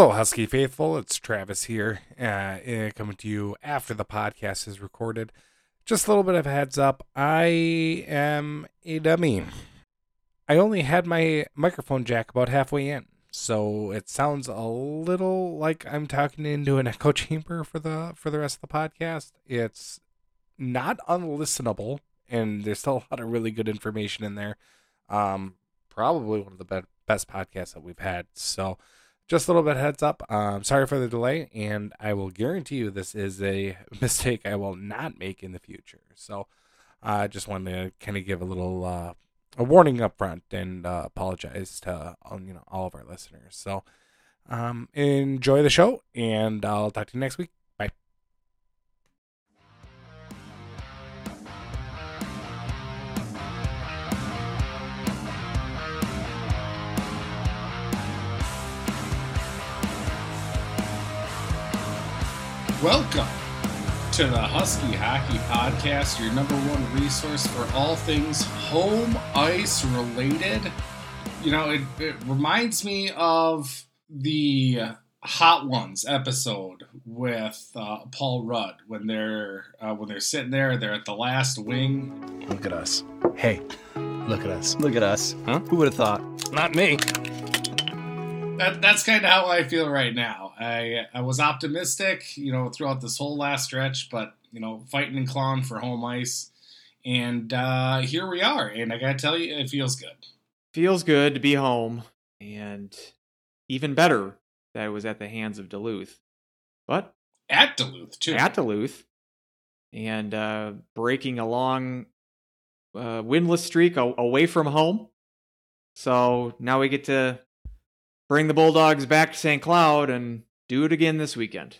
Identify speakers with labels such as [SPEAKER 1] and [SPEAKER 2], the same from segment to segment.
[SPEAKER 1] Hello, Husky Faithful. It's Travis here, uh, uh, coming to you after the podcast is recorded. Just a little bit of heads up. I am a dummy. I only had my microphone jack about halfway in, so it sounds a little like I'm talking into an echo chamber for the for the rest of the podcast. It's not unlistenable, and there's still a lot of really good information in there. Um, probably one of the be- best podcasts that we've had. So just a little bit heads up. Um, sorry for the delay, and I will guarantee you this is a mistake I will not make in the future. So I uh, just wanted to kind of give a little uh, a warning up front and uh, apologize to um, you know all of our listeners. So um, enjoy the show, and I'll talk to you next week.
[SPEAKER 2] Welcome to the Husky Hockey Podcast, your number one resource for all things home ice related. You know, it, it reminds me of the Hot Ones episode with uh, Paul Rudd when they're uh, when they're sitting there, they're at the last wing.
[SPEAKER 3] Look at us. Hey, look at us.
[SPEAKER 4] Look at us. Huh? Who would have thought?
[SPEAKER 3] Not me.
[SPEAKER 2] That, that's kind of how I feel right now. I I was optimistic, you know, throughout this whole last stretch, but you know, fighting and clawing for home ice, and uh, here we are. And I gotta tell you, it feels good.
[SPEAKER 4] Feels good to be home, and even better that it was at the hands of Duluth, but
[SPEAKER 2] At Duluth too.
[SPEAKER 4] at Duluth, and uh, breaking a long uh, winless streak away from home. So now we get to bring the Bulldogs back to St. Cloud and do it again this weekend.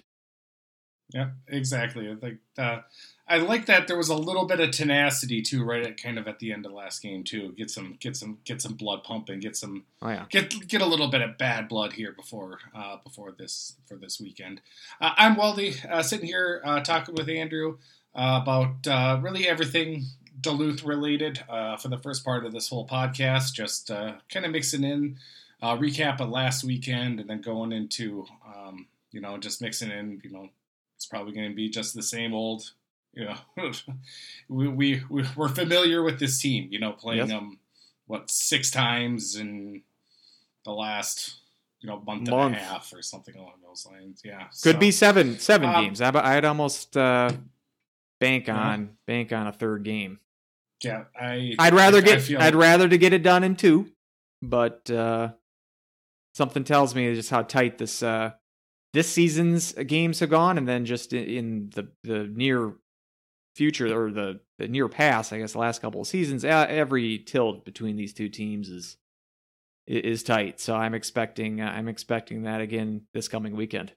[SPEAKER 2] Yeah, exactly. I think uh, I like that there was a little bit of tenacity too, right at kind of at the end of last game too. Get some, get some, get some blood pumping. Get some,
[SPEAKER 4] Oh yeah,
[SPEAKER 2] get get a little bit of bad blood here before uh, before this for this weekend. Uh, I'm Weldy, uh, sitting here uh, talking with Andrew uh, about uh, really everything Duluth related uh, for the first part of this whole podcast. Just uh, kind of mixing in uh, recap of last weekend and then going into um, you know just mixing in you know it's probably going to be just the same old you know we, we we- we're familiar with this team you know playing
[SPEAKER 4] Yes.
[SPEAKER 2] them what six times in the last you know month,
[SPEAKER 4] Month.
[SPEAKER 2] and a half or something along those lines yeah
[SPEAKER 4] could
[SPEAKER 2] so-
[SPEAKER 4] be seven seven
[SPEAKER 2] Um,
[SPEAKER 4] games. I, I'd almost uh, bank on bank on a third game.
[SPEAKER 2] yeah I
[SPEAKER 4] I'd rather
[SPEAKER 2] I- I
[SPEAKER 4] get
[SPEAKER 2] feel-
[SPEAKER 4] I'd rather to get it done in two, but uh, something tells me just how tight this uh, this season's games have gone, and then just in, the the near future or the the near past, I guess the last couple of seasons, every tilt between these two teams is is tight. So I'm expecting uh, I'm expecting that again this coming weekend.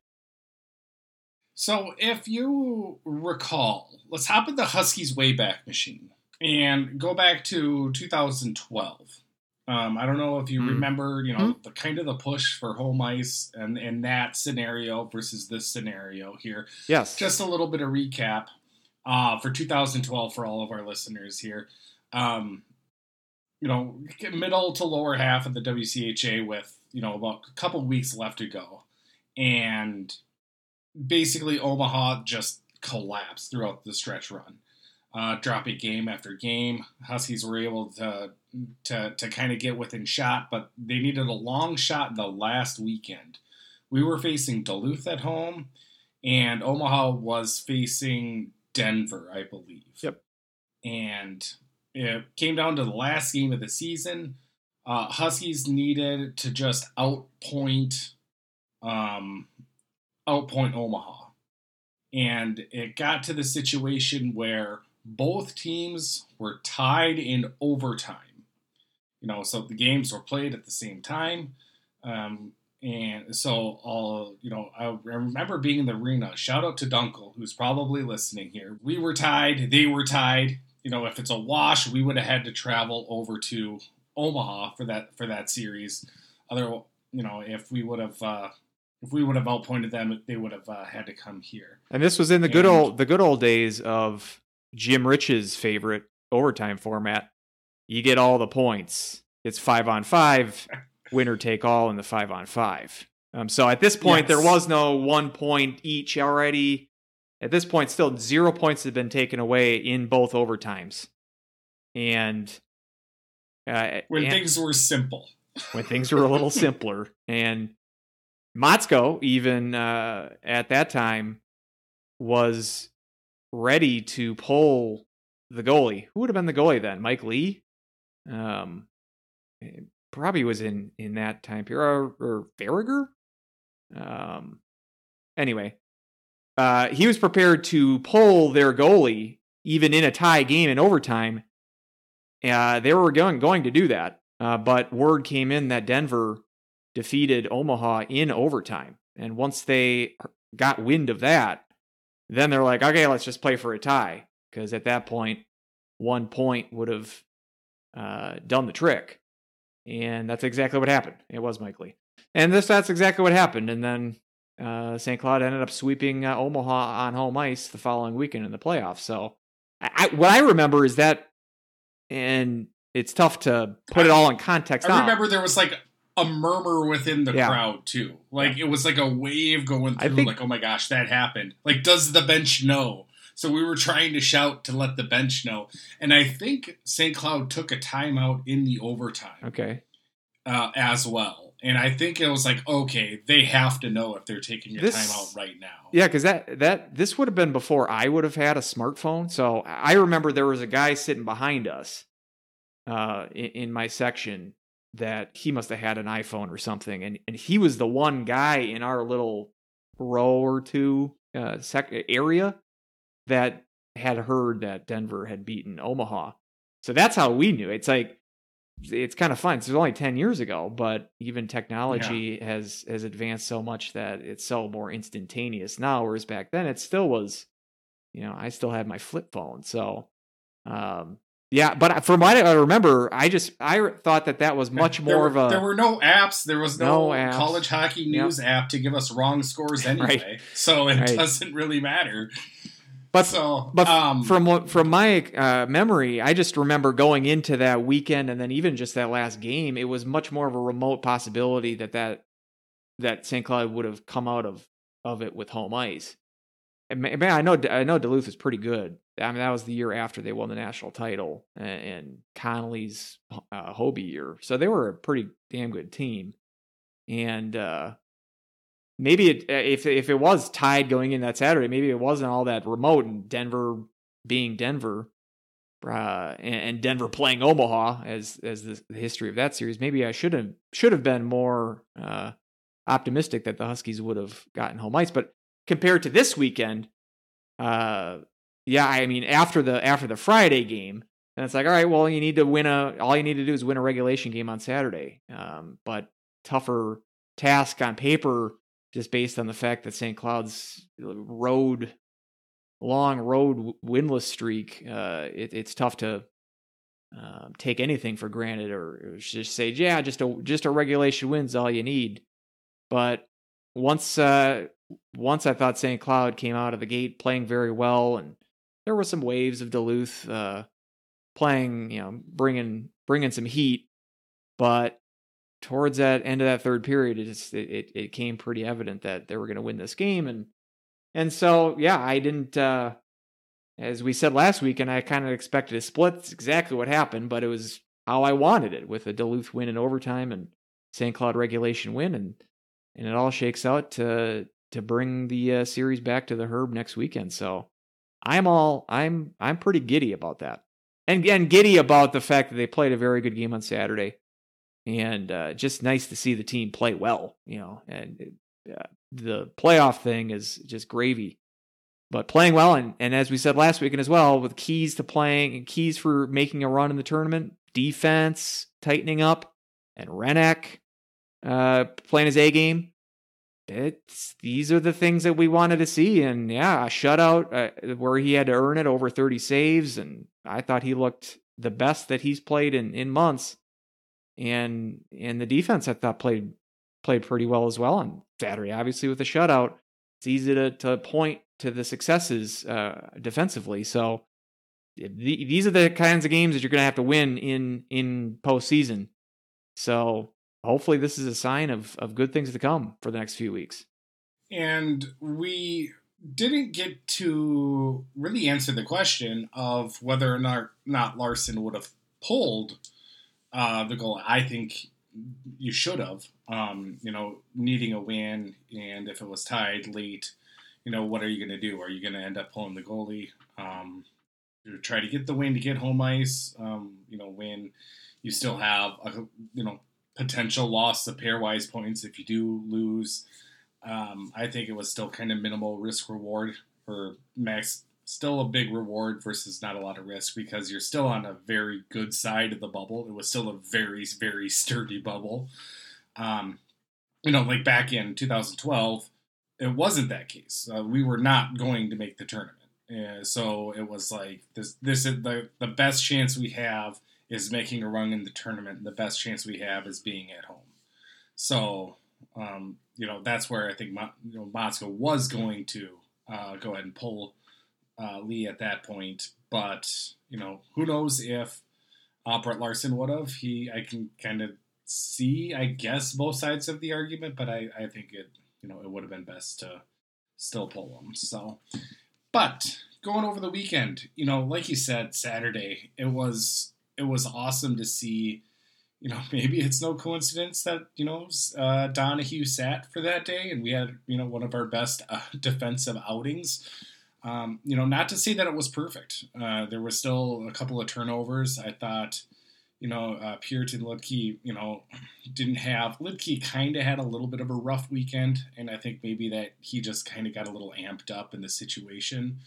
[SPEAKER 2] So, if you recall, let's hop in the Huskies Wayback Machine and go back to 2012. Um, I don't know if you
[SPEAKER 4] Hmm.
[SPEAKER 2] remember, you know, the kind of the push for home ice and in that scenario versus this scenario here.
[SPEAKER 4] Yes,
[SPEAKER 2] Just a little bit of recap uh, for 2012 for all of our listeners here. Um, you know, middle to lower half of the WCHA with you know about a couple weeks left to go, and basically Omaha just collapsed throughout the stretch run, uh, dropping game after game. Huskies were able to to to kind of get within shot, but they needed a long shot the last weekend. We were facing Duluth at home, and Omaha was facing Denver, I believe.
[SPEAKER 4] Yep.
[SPEAKER 2] And it came down to the last game of the season. Uh, Huskies needed to just outpoint, um, outpoint Omaha, and it got to the situation where both teams were tied in overtime. You know, so the games were played at the same time. Um, and so, all you know, I remember being in the arena. Shout out to Dunkel, who's probably listening here. We were tied; they were tied. You know, if it's a wash, we would have had to travel over to Omaha for that for that series. Other, you know, if we would have uh, if we would have outpointed them, they would have uh, had to come here.
[SPEAKER 4] And this was in the good
[SPEAKER 2] And-
[SPEAKER 4] old the good old days of Jim Rich's favorite overtime format. You get all the points. It's five on five, winner take all in the five on five. Um, so at this point, there was no one point each already. At this point, still zero points had been taken away in both overtimes, and uh,
[SPEAKER 2] When
[SPEAKER 4] and-
[SPEAKER 2] things were simple.
[SPEAKER 4] when things were a little simpler. And Motzko, even uh, at that time, was ready to pull the goalie. Who would have been the goalie then? Mike Lee? Um, eh, probably was in in that time period. Or, or Faragher? Um, anyway, uh, he was prepared to pull their goalie even in a tie game in overtime. Uh, they were going going to do that, uh, but word came in that Denver defeated Omaha in overtime, and once they got wind of that, then they're like, okay, let's just play for a tie because at that point, one point would have uh, done the trick, and that's exactly what happened. It was Mike Lee, and this that's exactly what happened, and then. Uh, St. Cloud ended up sweeping uh, Omaha on home ice the following weekend in the playoffs. So, I, I, what I remember is that and it's tough to put it all in context.
[SPEAKER 2] I
[SPEAKER 4] now.
[SPEAKER 2] remember there was like a murmur within the
[SPEAKER 4] Yeah.
[SPEAKER 2] crowd too. Like it was like a wave going through.
[SPEAKER 4] think-
[SPEAKER 2] like oh my gosh, that happened. Like does the bench know? So we were trying to shout to let the bench know, and I think St. Cloud took a timeout in the overtime
[SPEAKER 4] Okay.
[SPEAKER 2] uh, as well. And I think it was like okay, they have to know if they're taking a
[SPEAKER 4] This-
[SPEAKER 2] timeout right now.
[SPEAKER 4] Yeah, because that that this would have been before I would have had a smartphone. So I remember there was a guy sitting behind us, uh, in, in my section that he must have had an iPhone or something, and and he was the one guy in our little row or two uh sec- area that had heard that Denver had beaten Omaha. So that's how we knew. It's like it's kind of fun. It's only 10 years ago, but even technology has has advanced so much that it's so more instantaneous now whereas back then it still was you know, I still had my flip phone. So um yeah, but from what I remember, I just I thought that that was much
[SPEAKER 2] There
[SPEAKER 4] more
[SPEAKER 2] were-
[SPEAKER 4] of a
[SPEAKER 2] There were no apps. There was no,
[SPEAKER 4] No
[SPEAKER 2] college hockey
[SPEAKER 4] Yep.
[SPEAKER 2] news app to give us wrong scores
[SPEAKER 4] Right.
[SPEAKER 2] anyway. So it
[SPEAKER 4] Right.
[SPEAKER 2] doesn't really matter.
[SPEAKER 4] But
[SPEAKER 2] so,
[SPEAKER 4] But
[SPEAKER 2] um,
[SPEAKER 4] from what from my uh, memory, I just remember going into that weekend and then even just that last game, it was much more of a remote possibility that that that St. Cloud would have come out of of it with home ice. And man, I know I know Duluth is pretty good. I mean, that was the year after they won the national title and, and Connolly's uh, Hobey year, so they were a pretty damn good team. And uh, maybe it, uh, if if it was tied going in that Saturday, maybe it wasn't all that remote. And Denver being Denver, uh, and, Denver playing Omaha as as the, the history of that series, maybe I should have should have been more uh, optimistic that the Huskies would have gotten home ice. But compared to this weekend, uh, yeah, I mean after the after the Friday game. And it's like, all right, well, you need to win a. All you need to do is win a regulation game on Saturday. Um, but tougher task on paper just based on the fact that St. Cloud's road, long road winless streak, uh, it, it's tough to um, take anything for granted or, or just say, yeah, just a just a regulation win's all you need. But once uh, once I thought St. Cloud came out of the gate playing very well, and there were some waves of Duluth uh, playing, you know, bringing bringing some heat, but towards that end of that third period, it just it, it, came pretty evident that they were going to win this game, and and so yeah, I didn't. Uh, as we said last week, and I kind of expected a split. It's exactly what happened, but it was how I wanted it with a Duluth win in overtime and St. Cloud regulation win, and and it all shakes out to to bring the uh, series back to the Herb next weekend. So I'm all I'm I'm pretty giddy about that, and and giddy about the fact that they played a very good game on Saturday and uh, just nice to see the team play well, you know. And uh, the playoff thing is just gravy, but playing well, and and as we said last weekend as well, with keys to playing and keys for making a run in the tournament, defense tightening up, and Hrenak uh, playing his A game. It's these are the things that we wanted to see, and yeah, a shutout uh, where he had to earn it over thirty saves, and I thought he looked the best that he's played in in months and and the defense I thought played played pretty well as well on Saturday. Obviously, with the shutout, it's easy to to point to the successes uh, defensively. So the, these are the kinds of games that you're going to have to win in in postseason. So hopefully this is a sign of of good things to come for the next few weeks.
[SPEAKER 2] And we didn't get to really answer the question of whether or not, not Larson would have pulled uh, the goal. I think you should have. Um, you know, needing a win, and if it was tied late, you know, what are you going to do? Are you going to end up pulling the goalie? Um, to try to get the win to get home ice. Um, you know, when you still have a you know potential loss of pairwise points if you do lose. Um, I think it was still kind of minimal risk reward for Max. Still a big reward versus not a lot of risk because you're still on a very good side of the bubble. It was still a very, very sturdy bubble. Um, you know, like back in 2012, it wasn't that case. Uh, we were not going to make the tournament. So it was like this. This is the the best chance we have is making a run in the tournament. And the best chance we have is being at home. So um, you know that's where I think you know, Motzko was going to uh, go ahead and pull uh, Lee at that point. But you know who knows if uh, Brett Larson would have. He I can kind of see I guess both sides of the argument, but I, I think it you know it would have been best to still pull him. So, but going over the weekend, you know, like you said, Saturday it was it was awesome to see you know, maybe it's no coincidence that you know uh, Donohue sat for that day, and we had you know one of our best uh, defensive outings. Um, you know, not to say that it was perfect. Uh, there was still a couple of turnovers. I thought, you know, uh, Puritan Lipke, you know, didn't have Lipke kind of had a little bit of a rough weekend, and I think maybe that he just kind of got a little amped up in the situation.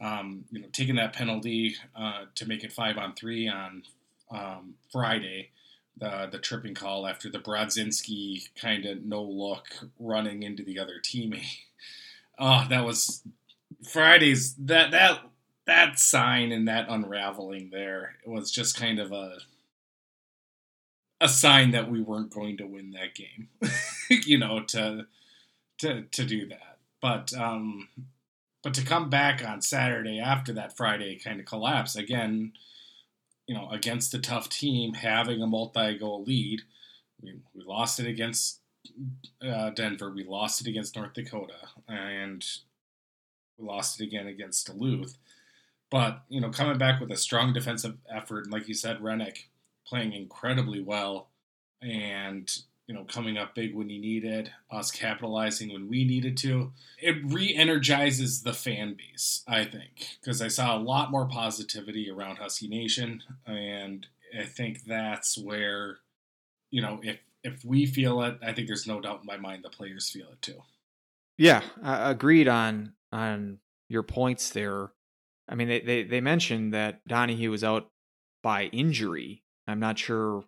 [SPEAKER 2] Um, you know, taking that penalty uh, to make it five on three on um, Friday the the tripping call after the Brodzinski kind of no look running into the other teammate. Oh, that was Friday's that that that sign and that unraveling there was just kind of a a sign that we weren't going to win that game. you know, to to to do that. But um but to come back on Saturday after that Friday kind of collapse again, you know, against a tough team, having a multi-goal lead. We, we lost it against uh, Denver. We lost it against North Dakota, and we lost it again against Duluth. But you know, coming back with a strong defensive effort, and like you said, Hrenak playing incredibly well, and you know, coming up big when he needed, us capitalizing when we needed to. It re energizes the fan base, I think, because I saw a lot more positivity around Husky Nation. And I think that's where, you know, if, if we feel it, I think there's no doubt in my mind the players feel it too.
[SPEAKER 4] Yeah, I agreed on on your points there. I mean, they, they, they mentioned that Donohue was out by injury. I'm not sure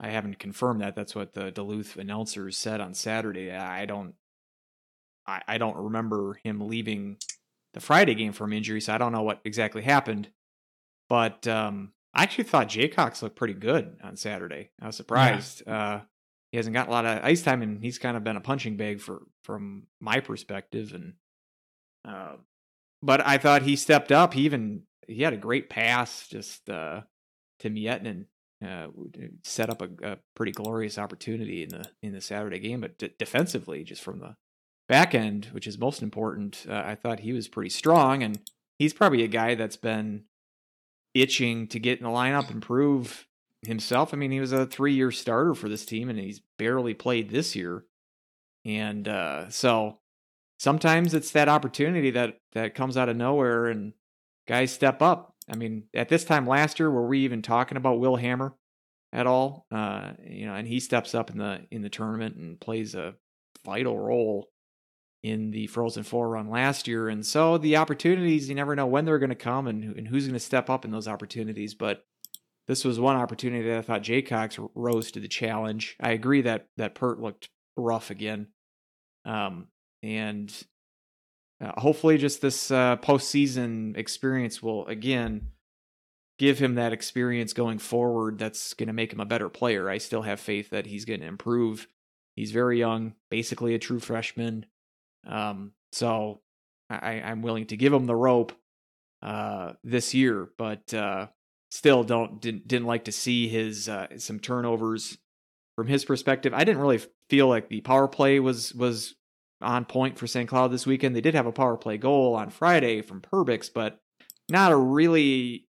[SPEAKER 4] I haven't confirmed that. That's what the Duluth announcers said on Saturday. I don't, I, I don't remember him leaving the Friday game from injury, so I don't know what exactly happened. But um, I actually thought Jaycox looked pretty good on Saturday. I was surprised. Yeah. Uh, he hasn't got a lot of ice time, and he's kind of been a punching bag for from my perspective. And uh, but I thought he stepped up. He even he had a great pass just uh, to Miettinen uh, set up a, a, pretty glorious opportunity in the in the Saturday game. But d- defensively, just from the back end, which is most important, uh, I thought he was pretty strong, and he's probably a guy that's been itching to get in the lineup and prove himself. I mean, he was a three year starter for this team, and he's barely played this year, and uh, so sometimes it's that opportunity that that comes out of nowhere and guys step up I mean, at this time last year, were we even talking about Will Hammer at all? Uh, you know, and he steps up in the in the tournament and plays a vital role in the Frozen Four run last year. And so the opportunities, you never know when they're going to come and, and who's going to step up in those opportunities. But this was one opportunity that I thought Jaycox rose to the challenge. I agree that that Peart looked rough again. Um, and uh, hopefully, just this uh, postseason experience will again give him that experience going forward. That's going to make him a better player. I still have faith that he's going to improve. He's very young, basically a true freshman. Um, so I, I'm willing to give him the rope uh, this year, but uh, still don't didn't, didn't like to see his uh, some turnovers from his perspective. I didn't really feel like the power play was was on point for St. Cloud this weekend. They did have a power play goal on Friday from Perbix, but not a really.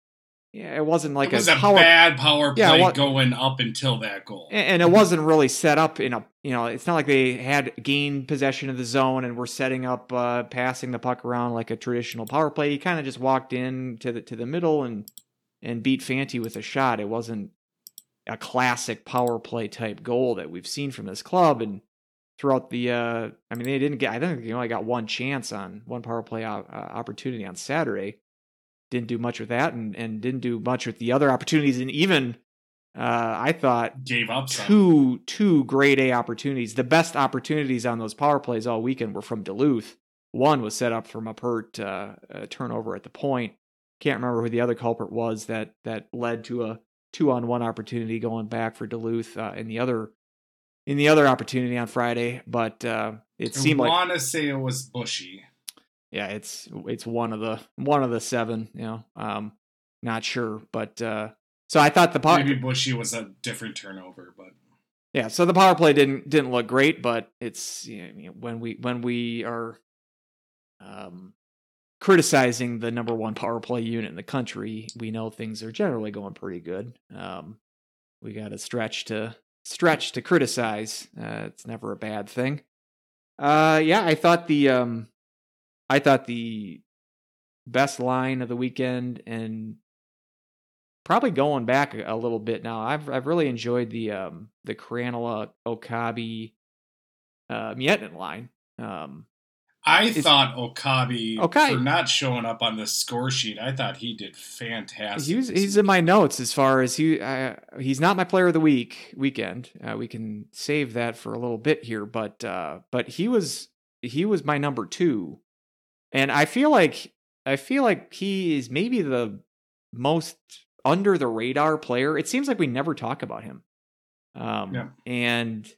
[SPEAKER 4] Yeah, it wasn't like
[SPEAKER 2] it was
[SPEAKER 4] a,
[SPEAKER 2] a,
[SPEAKER 4] power
[SPEAKER 2] bad power play
[SPEAKER 4] Yeah, what-
[SPEAKER 2] going up until that goal.
[SPEAKER 4] and and it wasn't really set up in a you know it's not like they had gained possession of the zone and were setting up uh passing the puck around like a traditional power play he kind of just walked in to the to the middle and and beat Fanti with a shot it wasn't a classic power play type goal that we've seen from this club and throughout the uh I mean they didn't get I think they only got one chance on one power play uh, opportunity on Saturday didn't do much with that and and didn't do much with the other opportunities and even uh I thought
[SPEAKER 2] Gave up some.
[SPEAKER 4] two two grade A opportunities. The best opportunities on those power plays all weekend were from Duluth. One was set up from a Peart uh, uh, turnover at the point. Can't remember who the other culprit was that that led to a two on one opportunity going back for Duluth uh, in the other in the other opportunity on Friday. But uh, it seemed
[SPEAKER 2] I
[SPEAKER 4] like
[SPEAKER 2] want to say it was Bushy.
[SPEAKER 4] yeah, it's it's one of the one of the seven. You know, um, not sure, but uh, so I thought the power
[SPEAKER 2] Maybe Bushy was a different turnover, but
[SPEAKER 4] Yeah, so the power play didn't didn't look great, but it's you know, when we when we are um, criticizing the number one power play unit in the country, we know things are generally going pretty good. Um, we got a stretch to stretch to criticize. Uh, it's never a bad thing. Uh, yeah, I thought the um, I thought the best line of the weekend and probably going back a, little bit now. I've I've really enjoyed the um the Krannila Okabe uh Miettinen line. Um
[SPEAKER 2] I
[SPEAKER 4] Is-
[SPEAKER 2] thought Okabe
[SPEAKER 4] Okay.
[SPEAKER 2] for not showing up on the score sheet. I thought he did fantastic.
[SPEAKER 4] he was, he's in my notes as far as he uh, he's not my player of the week weekend. Uh, we can save that for a little bit here, but uh but he was he was my number 2. And I feel like I feel like he is maybe the most under the radar player. It seems like we never talk about him. Um
[SPEAKER 2] Yeah.
[SPEAKER 4] and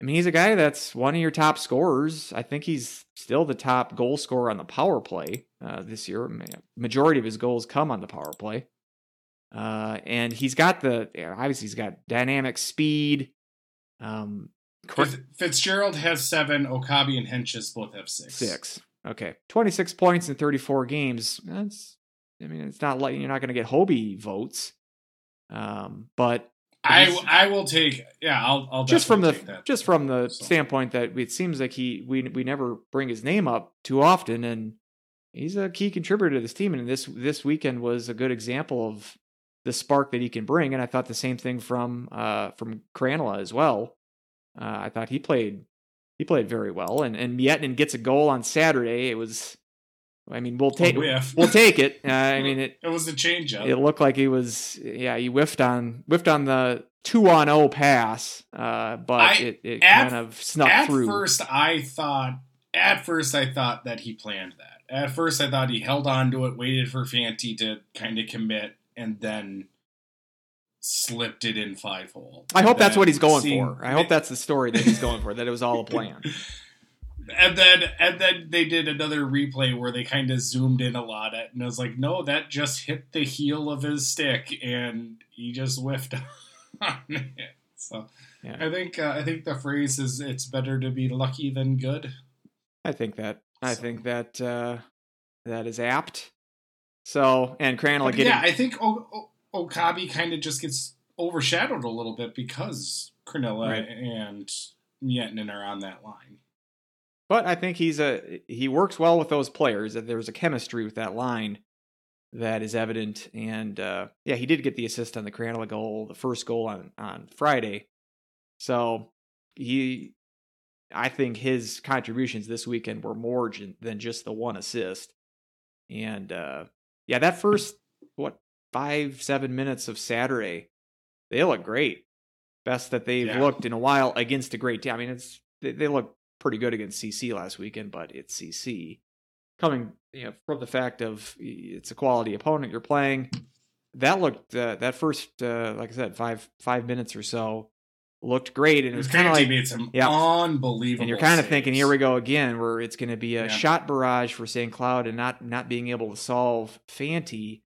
[SPEAKER 4] I mean he's a guy that's one of your top scorers. I think he's still the top goal scorer on the power play uh, this year. Majority of his goals come on the power play. Uh, and he's got the obviously he's got dynamic speed. Um,
[SPEAKER 2] Fitzgerald has seven. Okabe and Hentges both have six.
[SPEAKER 4] six. Okay, twenty six points in thirty four games. That's I mean it's not like you're not going to get Hobey votes. Um, but
[SPEAKER 2] I I will take. Yeah, I'll I'll
[SPEAKER 4] just from the just from the
[SPEAKER 2] So-
[SPEAKER 4] standpoint that it seems like he we we never bring his name up too often, and he's a key contributor to this team. And this this weekend was a good example of the spark that he can bring. And I thought the same thing from uh from Krannila as well. Uh, I thought he played he played very well, and and Miettinen gets a goal on Saturday. It was, I mean, we'll take we'll take it. Uh, I mean, it
[SPEAKER 2] It was a changeup.
[SPEAKER 4] it looked like he was yeah he whiffed on whiffed on the two on o pass uh but
[SPEAKER 2] I-
[SPEAKER 4] it, it
[SPEAKER 2] at-
[SPEAKER 4] kind of snuck
[SPEAKER 2] At
[SPEAKER 4] through
[SPEAKER 2] first, I thought. At first, I thought that he planned that. At first, I thought he held on to it, waited for Fanti to kind of commit, and then slipped it in five hole.
[SPEAKER 4] i hope that's what he's going for i hope that's the story that he's going for that it was all a plan
[SPEAKER 2] And then and then they did another replay where they kind of zoomed in a lot at, and I was like, no, that just hit the heel of his stick, and he just whiffed on it. So
[SPEAKER 4] Yeah.
[SPEAKER 2] I think uh, I think the phrase is "it's better to be lucky than good."
[SPEAKER 4] i think that i
[SPEAKER 2] So-
[SPEAKER 4] think that uh that is apt so and
[SPEAKER 2] Krannila
[SPEAKER 4] getting
[SPEAKER 2] yeah, I think o- o- Okabe kind of just gets overshadowed a little bit because Krannila
[SPEAKER 4] Right.
[SPEAKER 2] and Miettinen are on that line.
[SPEAKER 4] But I think he's a he works well with those players. That there's a chemistry with that line that is evident. And uh, yeah, he did get the assist on the Krannila goal, the first goal on on Friday. So he, I think his contributions this weekend were more than just the one assist. And uh, yeah, that first what five seven minutes of Saturday, they look great. Best that they've
[SPEAKER 2] Yeah.
[SPEAKER 4] looked in a while against a great team. I mean, it's they, they look pretty good against CC last weekend, but it's CC. Coming you know, from the fact of it's a quality opponent you're playing, that looked uh, that first uh, like I said five five minutes or so looked great, and it was kind of like
[SPEAKER 2] made some
[SPEAKER 4] yeah.
[SPEAKER 2] unbelievable.
[SPEAKER 4] and you're kind of thinking here we go again where it's going to be a
[SPEAKER 2] Yeah.
[SPEAKER 4] shot barrage for St. Cloud and not not being able to solve Fanti.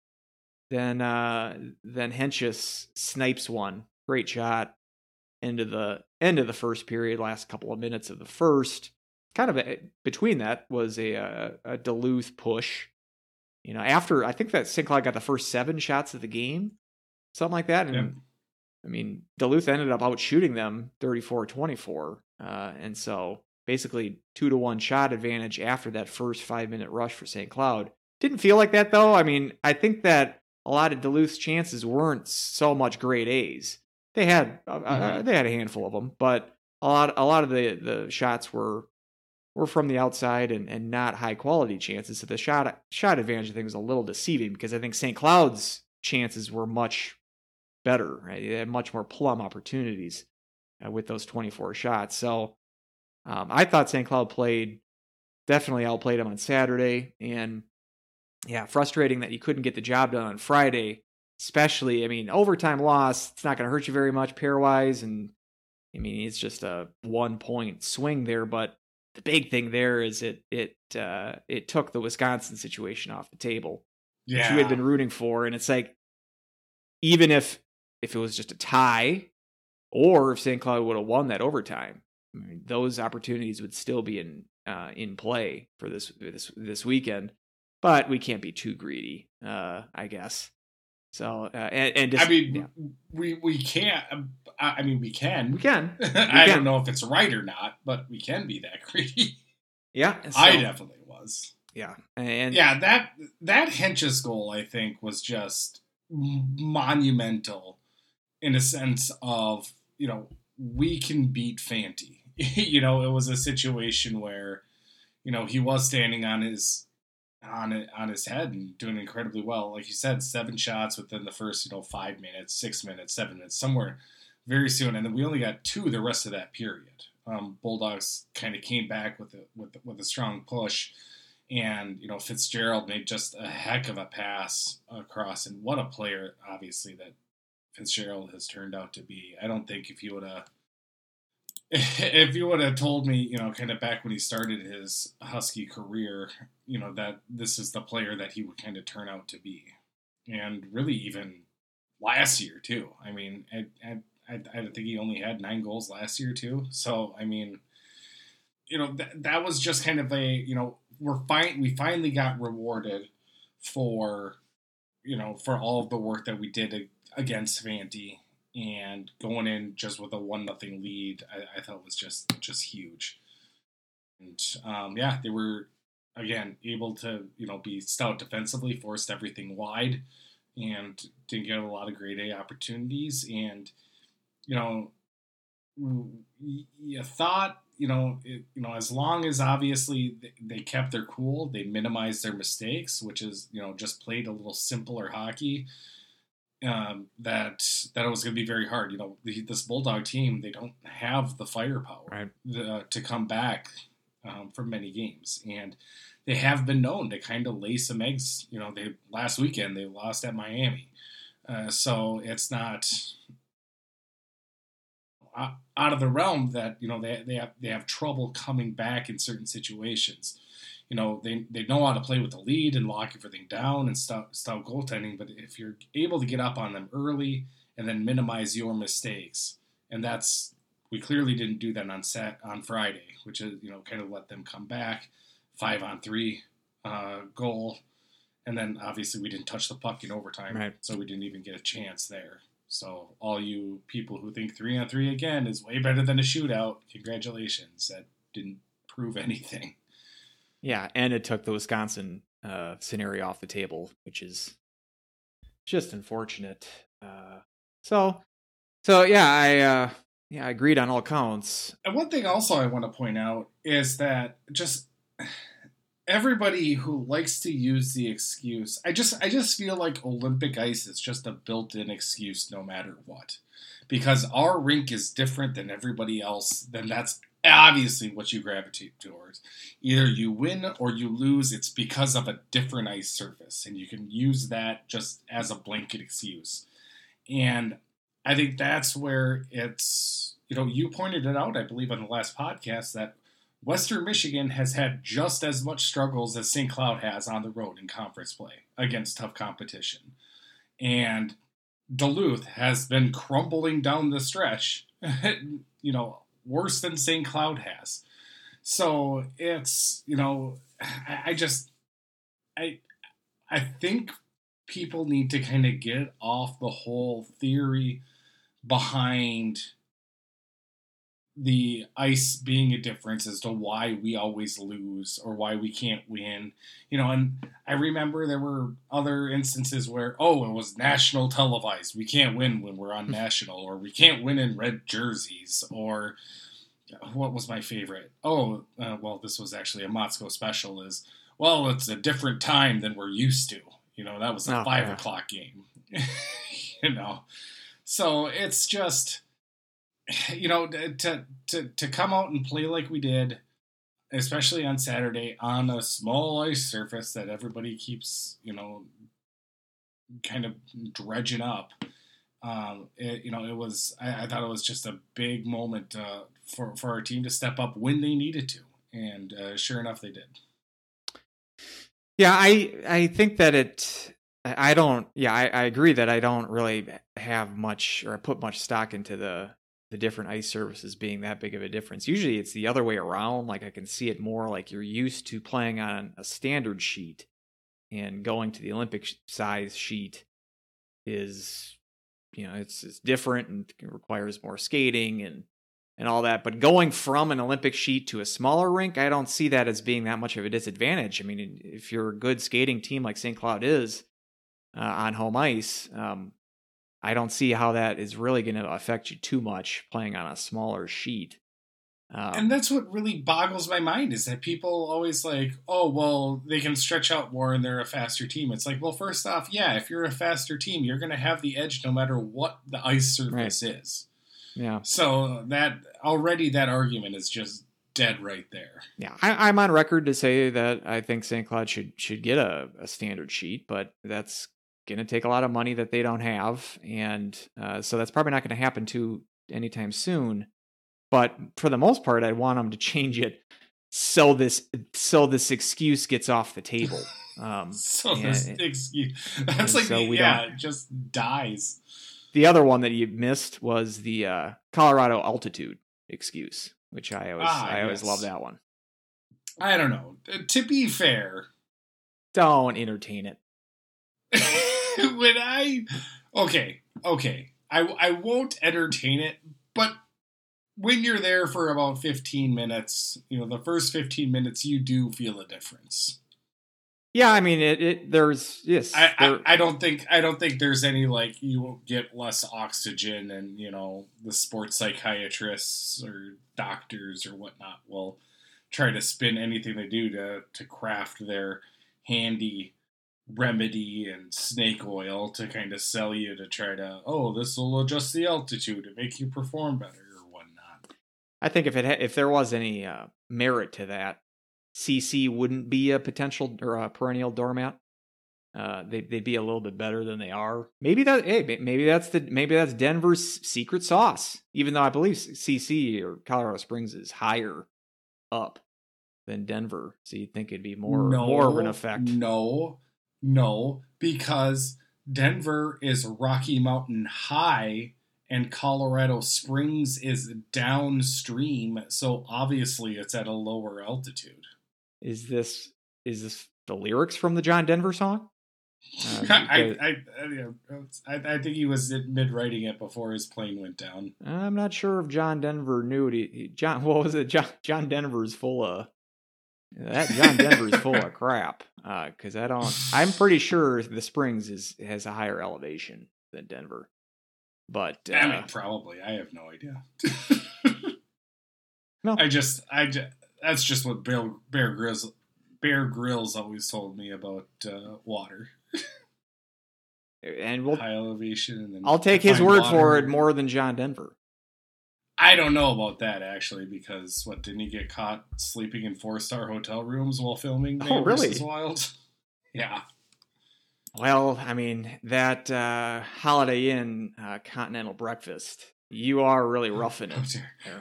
[SPEAKER 4] Then uh then Hentges snipes one great shot end of the end of the first period, last couple of minutes of the first. Kind of a, between that was a, a, a Duluth push. You know, after I think that St. Cloud got the first seven shots of the game, something like that, and
[SPEAKER 2] Yep.
[SPEAKER 4] I mean Duluth ended up out shooting them 34-24, uh, and so basically two to one shot advantage after that first five minute rush for St. Cloud. Didn't feel like that though. I mean, I think that a lot of Duluth's chances weren't so much grade A's. They had uh, uh,
[SPEAKER 2] Mhm.
[SPEAKER 4] they had a handful of them, but a lot a lot of the the shots were were from the outside and, and not high quality chances. So the shot shot advantage I think was a little deceiving because I think St. Cloud's chances were much better. Right? They had much more plum opportunities uh, with those 24 shots. So um, I thought St. Cloud played definitely outplayed them on Saturday, and yeah, frustrating that you couldn't get the job done on Friday. Especially, I mean, overtime loss. It's not going to hurt you very much pairwise, and I mean, it's just a one point swing there. But the big thing there is it it uh, it took the Wisconsin situation off the table which
[SPEAKER 2] Yeah.
[SPEAKER 4] you had been rooting for, and it's like even if if it was just a tie, or if St. Cloud would have won that overtime, I mean, those opportunities would still be in uh, in play for this this this weekend. But we can't be too greedy, uh, I guess. So uh, and, and just,
[SPEAKER 2] I mean,
[SPEAKER 4] yeah.
[SPEAKER 2] we we can't. um, I I mean, we can.
[SPEAKER 4] we can,
[SPEAKER 2] I
[SPEAKER 4] can.
[SPEAKER 2] don't know if it's right or not, but we can be that greedy.
[SPEAKER 4] yeah. and
[SPEAKER 2] I definitely was.
[SPEAKER 4] yeah, and
[SPEAKER 2] Yeah, that that Hentges' goal, I think, was just monumental in a sense of you know we can beat Fanti. you know, it was a situation where you know he was standing on his on it on his head and doing incredibly well. Like you said, seven shots within the first you know five minutes, six minutes, seven minutes, somewhere very soon, and then we only got two the rest of that period. Um, Bulldogs kind of came back with a with with a strong push and you know Fitzgerald made just a heck of a pass across, and what a player, obviously that Fitzgerald has turned out to be. I don't think if you would have, if you would have told me, you know, kind of back when he started his Husky career, you know that this is the player that he would kind of turn out to be, and really even last year too. I mean, I I, I, think he only had nine goals last year too. So I mean you know that that was just kind of a you know we're fine we finally got rewarded for you know for all of the work that we did against Fanti and going in just with a one nothing lead I, I thought was just just huge. And um, yeah they were again able to you know be stout defensively forced everything wide and didn't get a lot of grade A opportunities. And you know you thought you know it, you know as long as obviously they kept their cool they minimized their mistakes which is you know just played a little simpler hockey um, that that it was going to be very hard you know the, this bulldog team they don't have the firepower
[SPEAKER 4] Right.
[SPEAKER 2] the, to come back um, from many games and they have been known to kind of lay some eggs you know they last weekend they lost at miami uh, so it's not out of the realm that you know they, they have they have trouble coming back in certain situations. You know they, they know how to play with the lead and lock everything down and stop stop goaltending. But if you're able to get up on them early and then minimize your mistakes, and that's we clearly didn't do that on set on Friday, which is you know kind of let them come back five on three uh, goal, and then obviously we didn't touch the puck in overtime,
[SPEAKER 4] Right.
[SPEAKER 2] so we didn't even get a chance there. So all you people who think three on three again is way better than a shootout, congratulations. That didn't prove anything.
[SPEAKER 4] Yeah, and it took the Wisconsin uh, scenario off the table, which is just unfortunate. Uh, so, so yeah, I uh, yeah I agreed on all counts.
[SPEAKER 2] And one thing also I want to point out is that just everybody who likes to use the excuse, I just I just feel like Olympic ice is just a built-in excuse no matter what. Because our rink is different than everybody else, then that's obviously what you gravitate towards. Either you win or you lose, it's because of a different ice surface, and you can use that just as a blanket excuse. And I think that's where it's, you know, you pointed it out, I believe, on the last podcast that Western Michigan has had just as much struggles as St. Cloud has on the road in conference play against tough competition. And Duluth has been crumbling down the stretch you know, worse than St. Cloud has. So it's, you know, I, I just, I, I think people need to kind of get off the whole theory behind the ice being a difference as to why we always lose or why we can't win. You know, and I remember there were other instances where, oh, it was national televised. We can't win when we're on national, or we can't win in red jerseys, or what was my favorite? Oh, uh, well, this was actually a Motzko special. Is well, it's a different time than we're used to. You know, that was a
[SPEAKER 4] Oh,
[SPEAKER 2] five
[SPEAKER 4] yeah.
[SPEAKER 2] o'clock game. you know, so it's just you know to to to come out and play like we did especially on Saturday on a small ice surface that everybody keeps you know kind of dredging up um it, you know it was I, I thought it was just a big moment uh, for for our team to step up when they needed to and uh, sure enough they did
[SPEAKER 4] Yeah, I I think that it. I don't. Yeah, I, I agree that I don't really have much or put much stock into the the different ice services being that big of a difference. Usually, it's the other way around. Like I can see it more like you're used to playing on a standard sheet, and going to the Olympic size sheet is, you know, it's it's different and requires more skating and and all that. But going from an Olympic sheet to a smaller rink, I don't see that as being that much of a disadvantage. I mean, if you're a good skating team like St. Cloud is uh, on home ice, um, I don't see how that is really going to affect you too much playing on a smaller sheet. Um,
[SPEAKER 2] and that's what really boggles my mind is that people always like oh well they can stretch out more and they're a faster team it's like well first off yeah if you're a faster team you're going to have the edge no matter what the ice surface is
[SPEAKER 4] yeah,
[SPEAKER 2] so that already that argument is just dead right there
[SPEAKER 4] yeah, I, I'm on record to say that I think St. Cloud should should get a, a standard sheet, but that's going to take a lot of money that they don't have, and uh, so that's probably not going to happen too anytime soon. But for the most part, I want them to change it so this so this excuse gets off the table. Um,
[SPEAKER 2] so
[SPEAKER 4] Yeah,
[SPEAKER 2] this excuse that's like
[SPEAKER 4] so
[SPEAKER 2] the, yeah it just dies
[SPEAKER 4] the other one that you missed was the uh, Colorado altitude excuse, which I always
[SPEAKER 2] Ah,
[SPEAKER 4] I always love that one.
[SPEAKER 2] i don't know to be fair
[SPEAKER 4] Don't entertain it.
[SPEAKER 2] when I okay, okay, I I won't entertain it, but when you're there for about 15 minutes, you know, the first 15 minutes you do feel a difference.
[SPEAKER 4] Yeah, I mean it. it there's yes.
[SPEAKER 2] I, I, I don't think I don't think there's any like you will get less oxygen and you know the sports psychiatrists or doctors or whatnot will try to spin anything they do to to craft their handy remedy and snake oil to kind of sell you to try to oh this will adjust the altitude and make you perform better or whatnot.
[SPEAKER 4] I think if it ha- if there was any uh, merit to that, CC wouldn't be a potential or a perennial doormat. Uh, they they'd be a little bit better than they are. Maybe that hey maybe that's the maybe that's Denver's secret sauce. Even though I believe CC or Colorado Springs is higher up than Denver, so you'd think it'd be more more of an effect.
[SPEAKER 2] No, no, because Denver is Rocky Mountain High and Colorado Springs is downstream, so obviously it's at a lower altitude.
[SPEAKER 4] Is this is this the lyrics from the John Denver song? Uh,
[SPEAKER 2] I, I, I, I, think he was mid writing it before his plane went down.
[SPEAKER 4] I'm not sure if John Denver knew it. He, he- John, what was it? John, John Denver's full of that. John Denver's full of crap. Because I don't. I'm pretty sure the Springs is has a higher elevation than Denver. But uh,
[SPEAKER 2] I mean, probably. I have no idea.
[SPEAKER 4] No.
[SPEAKER 2] I just, I just, that's just what Bear, Bear Grylls, Bear Grylls always told me about uh, water,
[SPEAKER 4] and we'll.
[SPEAKER 2] high elevation, and then
[SPEAKER 4] I'll take his word
[SPEAKER 2] water.
[SPEAKER 4] for it more than John Denver.
[SPEAKER 2] I don't know about that actually, because what didn't he get caught sleeping in four star hotel rooms while filming?
[SPEAKER 4] Oh, really?
[SPEAKER 2] Wild. Yeah.
[SPEAKER 4] Well, I mean that uh, Holiday Inn uh, continental breakfast. You are really roughing
[SPEAKER 2] Oh,
[SPEAKER 4] it.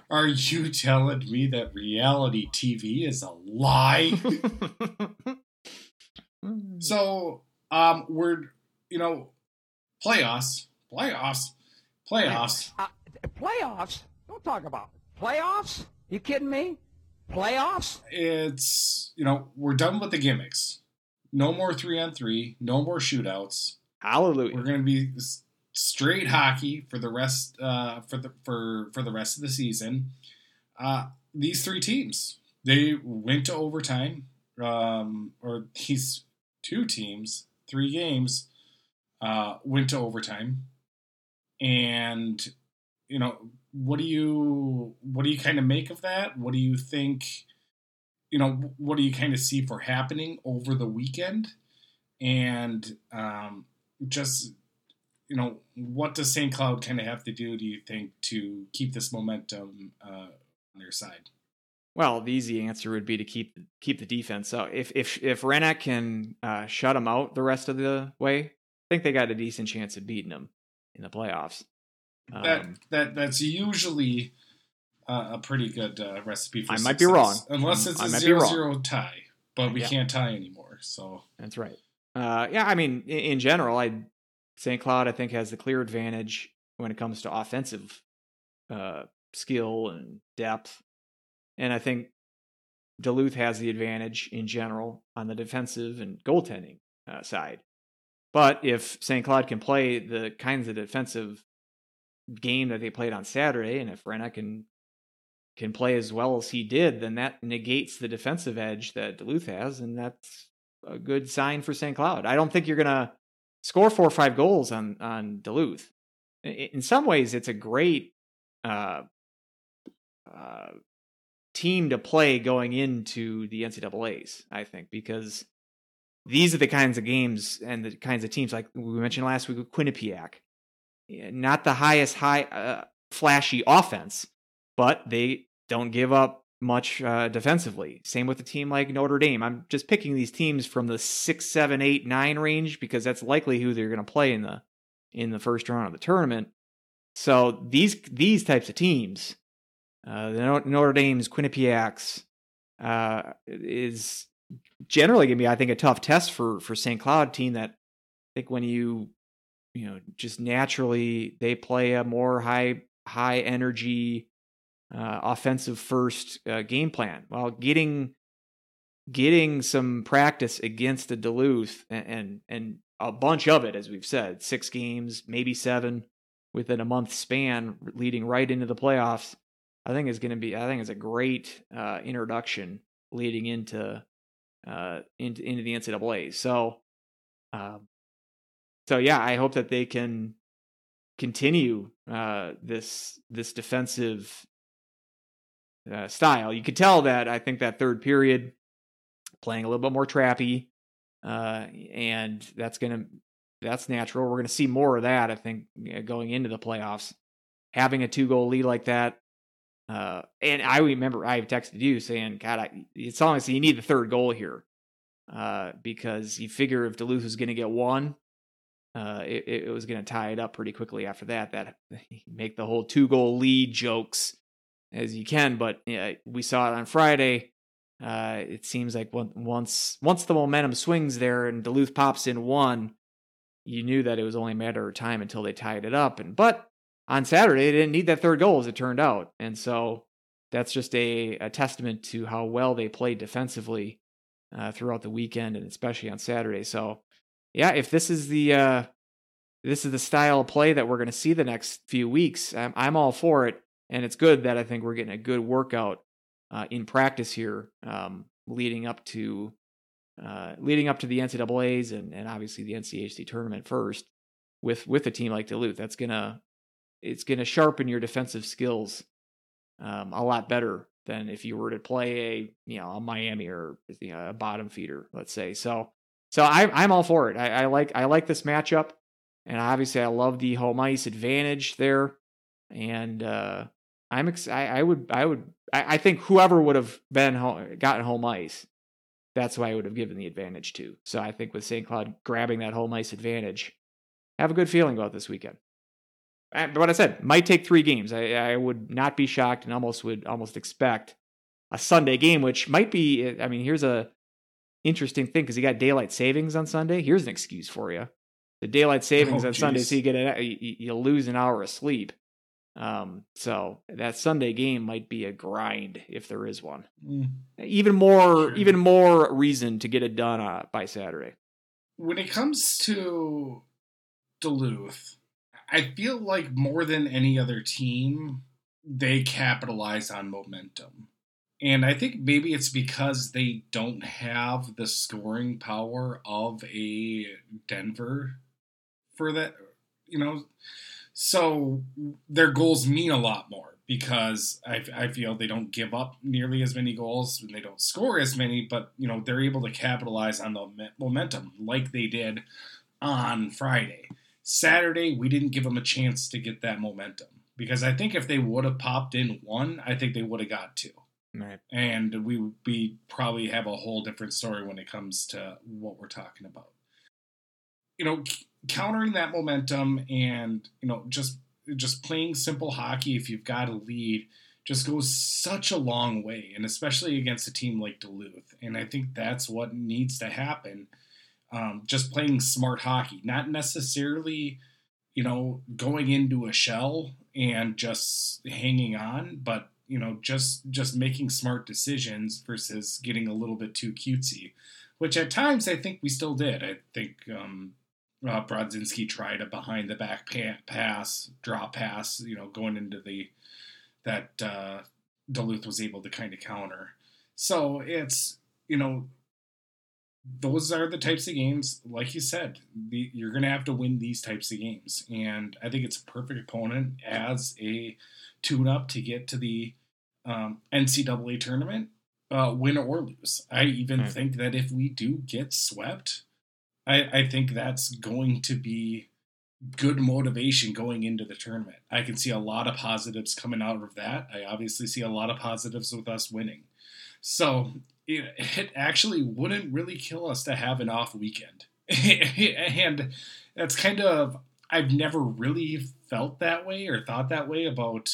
[SPEAKER 2] Are you telling me that reality TV is a lie? So, um, we're you know, playoffs, playoffs, playoffs.
[SPEAKER 5] Uh, Playoffs? Don't talk about playoffs. You kidding me? Playoffs?
[SPEAKER 2] It's you know we're done with the gimmicks. No more three on three. No more shootouts.
[SPEAKER 4] Hallelujah.
[SPEAKER 2] We're going to be straight hockey for the rest uh, for the for for the rest of the season. Uh, these three teams they went to overtime, um, or these two teams, three games, uh, went to overtime, and you know what do you what do you kind of make of that? What do you think? You know, what do you kind of see for happening over the weekend? And um, just you know, what does St. Cloud kind of have to do? Do you think to keep this momentum uh, on their side?
[SPEAKER 4] Well, the easy answer would be to keep keep the defense. So if if if Hrenak can uh, shut them out the rest of the way, I think they got a decent chance of beating them in the playoffs.
[SPEAKER 2] That
[SPEAKER 4] Um,
[SPEAKER 2] that that's usually uh, a pretty good uh, recipe for
[SPEAKER 4] I might be wrong.
[SPEAKER 2] unless it's a
[SPEAKER 4] might be
[SPEAKER 2] zero
[SPEAKER 4] wrong.
[SPEAKER 2] zero tie, but we
[SPEAKER 4] Yeah.
[SPEAKER 2] can't tie anymore. So
[SPEAKER 4] That's right. Uh, yeah, I mean, in, in general, I St. Cloud I think has the clear advantage when it comes to offensive uh, skill and depth, and I think Duluth has the advantage in general on the defensive and goaltending uh, side. But if St. Cloud can play the kinds of defensive game that they played on Saturday, and if Hrenak can can play as well as he did, then that negates the defensive edge that Duluth has, and that's a good sign for St. Cloud. I don't think you're gonna score four or five goals on on Duluth. In some ways, it's a great uh, uh, team to play going into the NCAA's. I think because these are the kinds of games and the kinds of teams like we mentioned last week with Quinnipiac. Not the highest high uh, flashy offense, but they don't give up much uh, defensively. Same with a team like Notre Dame. I'm just picking these teams from the six, seven, eight, nine range because that's likely who they're going to play in the in the first round of the tournament. So these these types of teams, uh, the Notre- Notre Dame's, Quinnipiacs, uh, is generally going to be, I think, a tough test for for St. Cloud team that I think when you you know just naturally they play a more high high energy uh, offensive first uh, game plan while getting getting some practice against the Duluth and, and and a bunch of it as we've said six games maybe seven within a month span leading right into the playoffs I think is going to be I think it's a great uh, introduction leading into uh, into into the NCAA so um, so yeah I hope that they can continue uh, this this defensive uh, style. You could tell that I think that third period playing a little bit more trappy, uh, and that's gonna that's natural. We're gonna see more of that. I think going into the playoffs, having a two goal lead like that. Uh, and I remember I texted you saying, "God, I, it's almost you need the third goal here, uh, because you figure if Duluth is going to get one, uh, it, it was going to tie it up pretty quickly after that. That make the whole two goal lead jokes as you can, but we saw it on Friday. Uh, it seems like once once the momentum swings there and Duluth pops in one, you knew that it was only a matter of time until they tied it up. And but on Saturday, they didn't need that third goal as it turned out, and so that's just a, a testament to how well they played defensively uh, throughout the weekend and especially on Saturday. So yeah, if this is the uh, this is the style of play that we're going to see the next few weeks, I'm, I'm all for it. And it's good that I think we're getting a good workout uh, in practice here, um, leading up to uh, leading up to the NCAA's and, and obviously the NCHC tournament first with with a team like Duluth. That's gonna it's gonna sharpen your defensive skills um, a lot better than if you were to play a you know a Miami or you know, a bottom feeder, let's say. So so I'm I'm all for it. I, I like I like this matchup, and obviously I love the home ice advantage there, and uh, I'm ex- I, I would I would I, I think whoever would have been home, gotten home ice, that's who I would have given the advantage to. So I think with St. Cloud grabbing that home ice advantage, I have a good feeling about this weekend. But what I said might take three games. I, I would not be shocked and almost would almost expect a Sunday game, which might be. I mean, here's a interesting thing because you got daylight savings on Sunday. Here's an excuse for you: the daylight savings
[SPEAKER 2] Oh,
[SPEAKER 4] on Sunday, so you get a, you, you lose an hour of sleep. Um, so that Sunday game might be a grind if there is one.
[SPEAKER 2] Mm.
[SPEAKER 4] Even more,
[SPEAKER 2] Sure.
[SPEAKER 4] even more reason to get it done uh, by Saturday.
[SPEAKER 2] When it comes to Duluth, I feel like more than any other team, they capitalize on momentum. And I think maybe it's because they don't have the scoring power of a Denver for that, you know. So their goals mean a lot more because I, I feel they don't give up nearly as many goals and they don't score as many, but you know they're able to capitalize on the momentum like they did on Friday. Saturday, we didn't give them a chance to get that momentum because I think if they would have popped in one, I think they would have got two
[SPEAKER 4] Right.
[SPEAKER 2] and we be probably have a whole different story when it comes to what we're talking about. You know, c- countering that momentum and you know just just playing simple hockey if you've got a lead just goes such a long way, and especially against a team like Duluth. And I think that's what needs to happen. Um, just playing smart hockey, not necessarily, you know, going into a shell and just hanging on, but you know, just just making smart decisions versus getting a little bit too cutesy, which at times I think we still did. I think um, uh, Brodzinski tried a behind the back pa- pass, drop pass, you know, going into the that uh, Duluth was able to kind of counter. So it's you know those are the types of games, like you said, the, you're going to have to win these types of games. And I think it's a perfect opponent as a tune up to get to the um, NCAA tournament, uh, win or lose. I even
[SPEAKER 4] Right.
[SPEAKER 2] think that if we do get swept, I, I think that's going to be good motivation going into the tournament. I can see a lot of positives coming out of that. I obviously see a lot of positives with us winning. So it, it actually wouldn't really kill us to have an off weekend. and that's kind of, I've never really felt that way or thought that way about,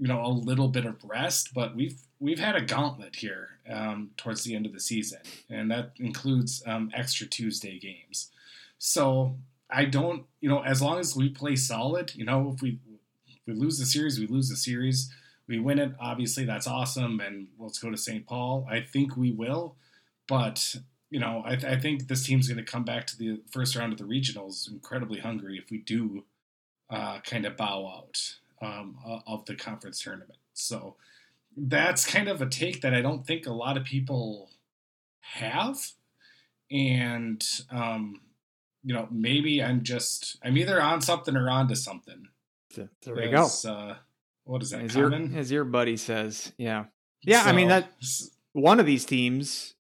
[SPEAKER 2] you know, a little bit of rest, but we've, we've had a gauntlet here um, towards the end of the season, and that includes um, extra Tuesday games. So I don't, you know, as long as we play solid, you know, if we if we lose the series, we lose the series. We win it, obviously that's awesome, and let's go to St. Paul. I think we will, but you know, I, I think this team's going to come back to the first round of the regionals incredibly hungry if we do uh, kind of bow out um, of the conference tournament. So that's kind of a take that I don't think a lot of people have, and um, you know, maybe I'm just I'm either on something or onto something.
[SPEAKER 4] So, there you go.
[SPEAKER 2] Uh, what is that?
[SPEAKER 4] As your, as your buddy says, yeah. Yeah, I mean, that- one of these teams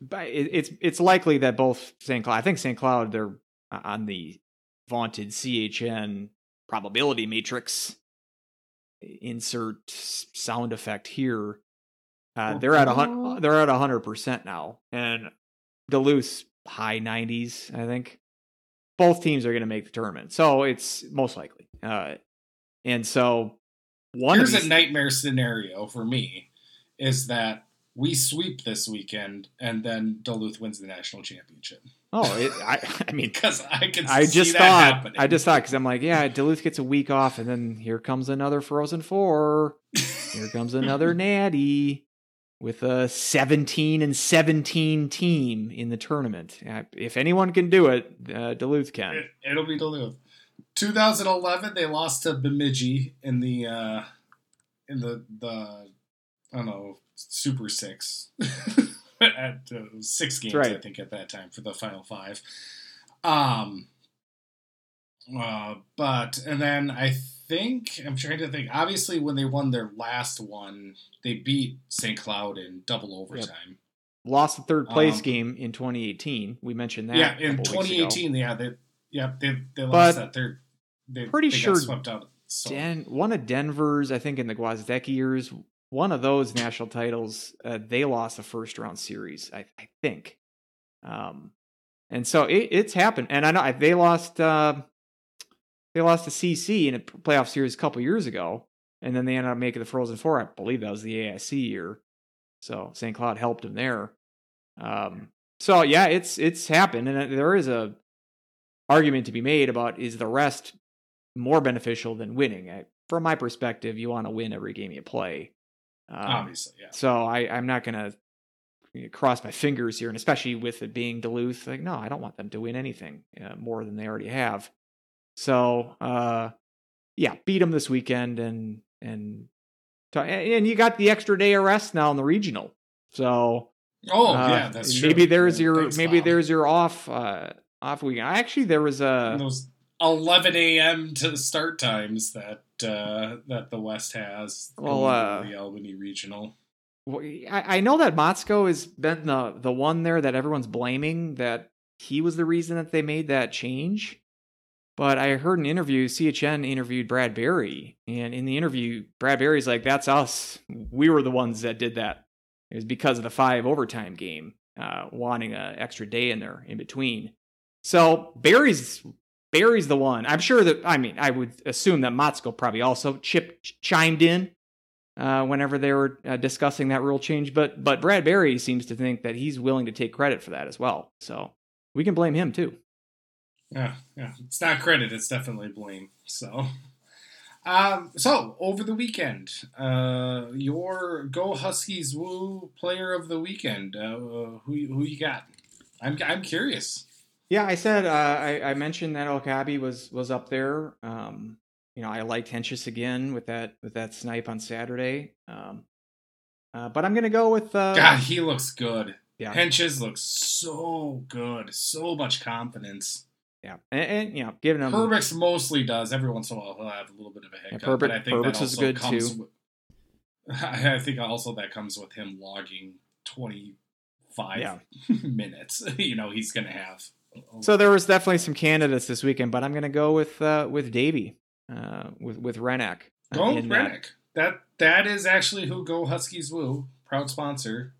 [SPEAKER 4] but it's it's likely that both St. Cloud I think St. Cloud they're on the vaunted CHN probability matrix insert sound effect here. Uh, they're at a hun- they're at 100% now and Duluth's high 90s I think. Both teams are going to make the tournament so it's most likely uh, and so one
[SPEAKER 2] Here's
[SPEAKER 4] these,
[SPEAKER 2] a nightmare scenario for me: is that we sweep this weekend and then Duluth wins the national championship.
[SPEAKER 4] Oh it, I, I mean
[SPEAKER 2] Because I can.
[SPEAKER 4] I
[SPEAKER 2] see
[SPEAKER 4] just
[SPEAKER 2] that
[SPEAKER 4] thought,
[SPEAKER 2] happening.
[SPEAKER 4] I just thought, because I'm like, yeah, Duluth gets a week off, and then here comes another Frozen Four. Here comes another Natty with a 17 and 17 team in the tournament. If anyone can do it, uh, Duluth can.
[SPEAKER 2] It, it'll be Duluth. 2011, they lost to Bemidji in the uh, in the the I don't know Super Six at uh, six games
[SPEAKER 4] right.
[SPEAKER 2] I think at that time for the final five. Um. Uh, but and then I think I'm trying to think. Obviously, when they won their last one, they beat St. Cloud in double overtime.
[SPEAKER 4] Lost the third place
[SPEAKER 2] Um,
[SPEAKER 4] game in 2018. We mentioned that.
[SPEAKER 2] Yeah, in
[SPEAKER 4] couple weeks ago.
[SPEAKER 2] 2018, yeah, they yeah they they
[SPEAKER 4] But
[SPEAKER 2] lost that third. They,
[SPEAKER 4] pretty
[SPEAKER 2] they
[SPEAKER 4] sure
[SPEAKER 2] swept out. So
[SPEAKER 4] Den- one of Denver's, I think, in the Gwozdecky years, one of those national titles, uh, they lost the first round series, I, I think. Um, and so it, it's happened, and I know they lost. Uh, they lost to CC in a playoff series a couple years ago, and then they ended up making the Frozen Four. I believe that was the AIC year, so St. Cloud helped them there. Um, so yeah, it's it's happened, and uh, there is a argument to be made about is the rest more beneficial than winning. I, from my perspective, you want to win every game you play. Um,
[SPEAKER 2] Obviously, yeah.
[SPEAKER 4] So I, I'm not gonna cross my fingers here, and especially with it being Duluth, like no, I don't want them to win anything uh, more than they already have. So uh, yeah, beat them this weekend, and and and you got the extra day of rest now in the regional. So
[SPEAKER 2] Oh
[SPEAKER 4] uh,
[SPEAKER 2] yeah, that's true.
[SPEAKER 4] maybe there's your
[SPEAKER 2] thanks,
[SPEAKER 4] maybe
[SPEAKER 2] Bob.
[SPEAKER 4] there's your off uh, off weekend. Actually, there was a
[SPEAKER 2] those 11 a.m. to start times that uh, that the West has.
[SPEAKER 4] Well, uh,
[SPEAKER 2] the Albany Regional.
[SPEAKER 4] I, I know that Motzko has been the the one there that everyone's blaming that he was the reason that they made that change. But I heard an interview, CHN interviewed Brad Berry, and in the interview, Brad Berry's like, "That's us. We were the ones that did that. It was because of the five overtime game, uh, wanting an extra day in there in between." So Berry's Berry's the one. I'm sure that I mean I would assume that Motzko probably also chip chimed in uh, whenever they were uh, discussing that rule change. But but Brad Berry seems to think that he's willing to take credit for that as well. So we can blame him too.
[SPEAKER 2] Yeah, yeah. It's not credit. It's definitely blame. So, um, so over the weekend, uh, your Go Huskies Woo Player of the Weekend. Uh, who who you got? I'm I'm curious.
[SPEAKER 4] Yeah, I said uh, I, I mentioned that Okabe was was up there. Um, you know, I liked Hentges again with that with that snipe on Saturday. Um, uh, but I'm gonna go with uh,
[SPEAKER 2] God, he looks good.
[SPEAKER 4] yeah,
[SPEAKER 2] Hentges looks so good. So much confidence.
[SPEAKER 4] yeah, and, and you know, giving him
[SPEAKER 2] Perbix mostly does. Every once in a while, he'll have a little bit of a hiccup.
[SPEAKER 4] Perbix-
[SPEAKER 2] but I think that
[SPEAKER 4] Perbix is good,
[SPEAKER 2] comes
[SPEAKER 4] too.
[SPEAKER 2] With, I think also that comes with him logging twenty five
[SPEAKER 4] Yeah.
[SPEAKER 2] minutes. you know, he's gonna have.
[SPEAKER 4] So there was definitely some candidates this weekend, but I'm gonna go with uh, with Davy, uh, with with Hrenak. uh,
[SPEAKER 2] go
[SPEAKER 4] in that.
[SPEAKER 2] Hrenak. That that is actually who Go Huskies Woo, proud sponsor.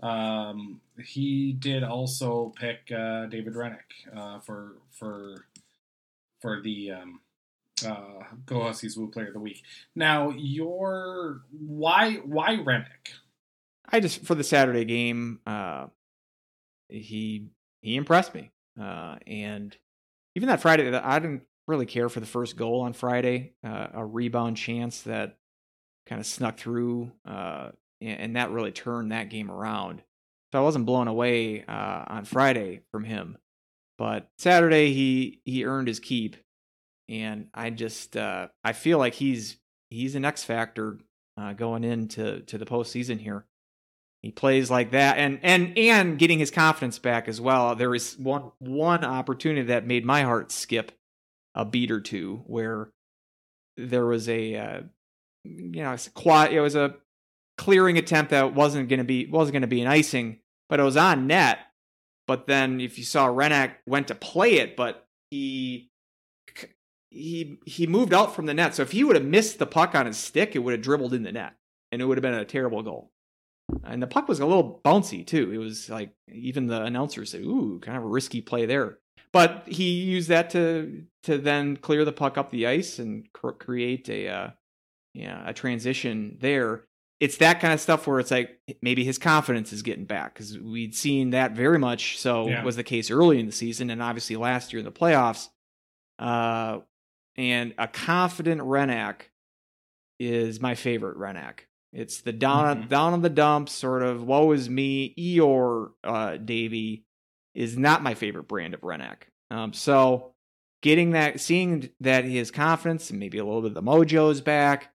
[SPEAKER 2] Um, he did also pick uh, David Hrenak uh, for for for the um, uh, Go Huskies Woo Player of the Week. Now, your why why Hrenak?
[SPEAKER 4] I just for the Saturday game, uh, he he impressed me, uh, and even that Friday, I didn't really care for the first goal on Friday, uh, a rebound chance that kind of snuck through, uh, and, and that really turned that game around. So I wasn't blown away uh, on Friday from him, but Saturday he he earned his keep, and I just uh, I feel like he's he's an X factor uh, going into to the postseason here. He plays like that, and and and getting his confidence back as well. There was one one opportunity that made my heart skip a beat or two, where there was a uh, you know quad. It was a clearing attempt that wasn't going to be wasn't going to be an icing, but it was on net. But then if you saw Hrenak went to play it, but he he he moved out from the net. So if he would have missed the puck on his stick, it would have dribbled in the net, and it would have been a terrible goal. And the puck was a little bouncy too. It was like even the announcer said, "Ooh, kind of a risky play there." But he used that to to then clear the puck up the ice and cr- create a uh, yeah a transition there. It's that kind of stuff where it's like maybe his confidence is getting back because we'd seen that very much. So
[SPEAKER 2] Yeah.
[SPEAKER 4] was the case early in the season and obviously last year in the playoffs. Uh, and a confident Hrenak is my favorite Hrenak. It's the down
[SPEAKER 2] Mhm.
[SPEAKER 4] down on the dumps sort of woe is me. Eeyore uh, Davy is not my favorite brand of Hrenak. Um, so getting that, seeing that his confidence and maybe a little bit of the mojo's back,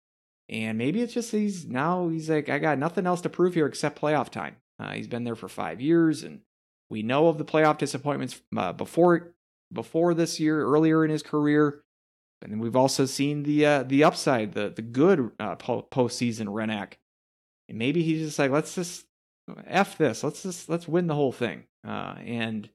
[SPEAKER 4] and maybe it's just he's now he's like I got nothing else to prove here except playoff time. Uh, he's been there for five years, and we know of the playoff disappointments uh, before before this year, earlier in his career. And then we've also seen the uh, the upside, the the good uh, po- postseason Hrenak. And maybe he's just like, let's just f this, let's just let's win the whole thing. Uh, and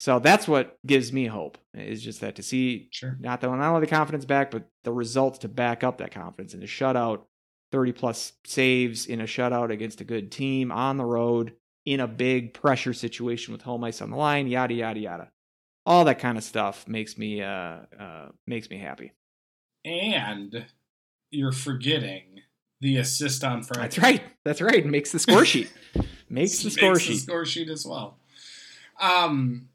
[SPEAKER 4] so that's what gives me hope is just that to see
[SPEAKER 2] Sure.
[SPEAKER 4] not the not only the confidence back, but the results to back up that confidence in a shutout, thirty plus saves in a shutout against a good team on the road in a big pressure situation with home ice on the line, yada yada yada all that kind of stuff makes me uh, uh makes me happy.
[SPEAKER 2] And you're forgetting the assist on Friday.
[SPEAKER 4] That's right. That's right. Makes the score sheet. Makes the score sheet.
[SPEAKER 2] score sheet as well. Um,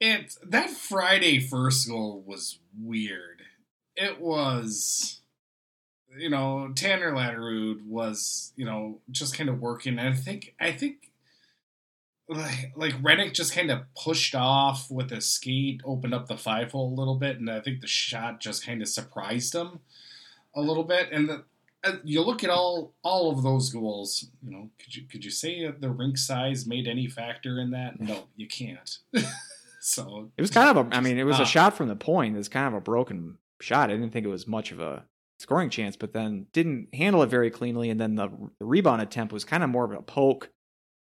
[SPEAKER 2] it that Friday first goal was weird. it was, you know, Tanner Laderoute was, you know, just kind of working. And I think, I think, like, like Hrenak just kind of pushed off with a skate, opened up the five hole a little bit, and I think the shot just kind of surprised him a little bit. And the, uh, you look at all all of those goals. You know, could you could you say the rink size made any factor in that? No, you can't. so
[SPEAKER 4] It was kind of a. I mean, it was
[SPEAKER 2] Ah.
[SPEAKER 4] a shot from the point. It's kind of a broken shot. I didn't think it was much of a scoring chance, but then didn't handle it very cleanly. And then the, the rebound attempt was kind of more of a poke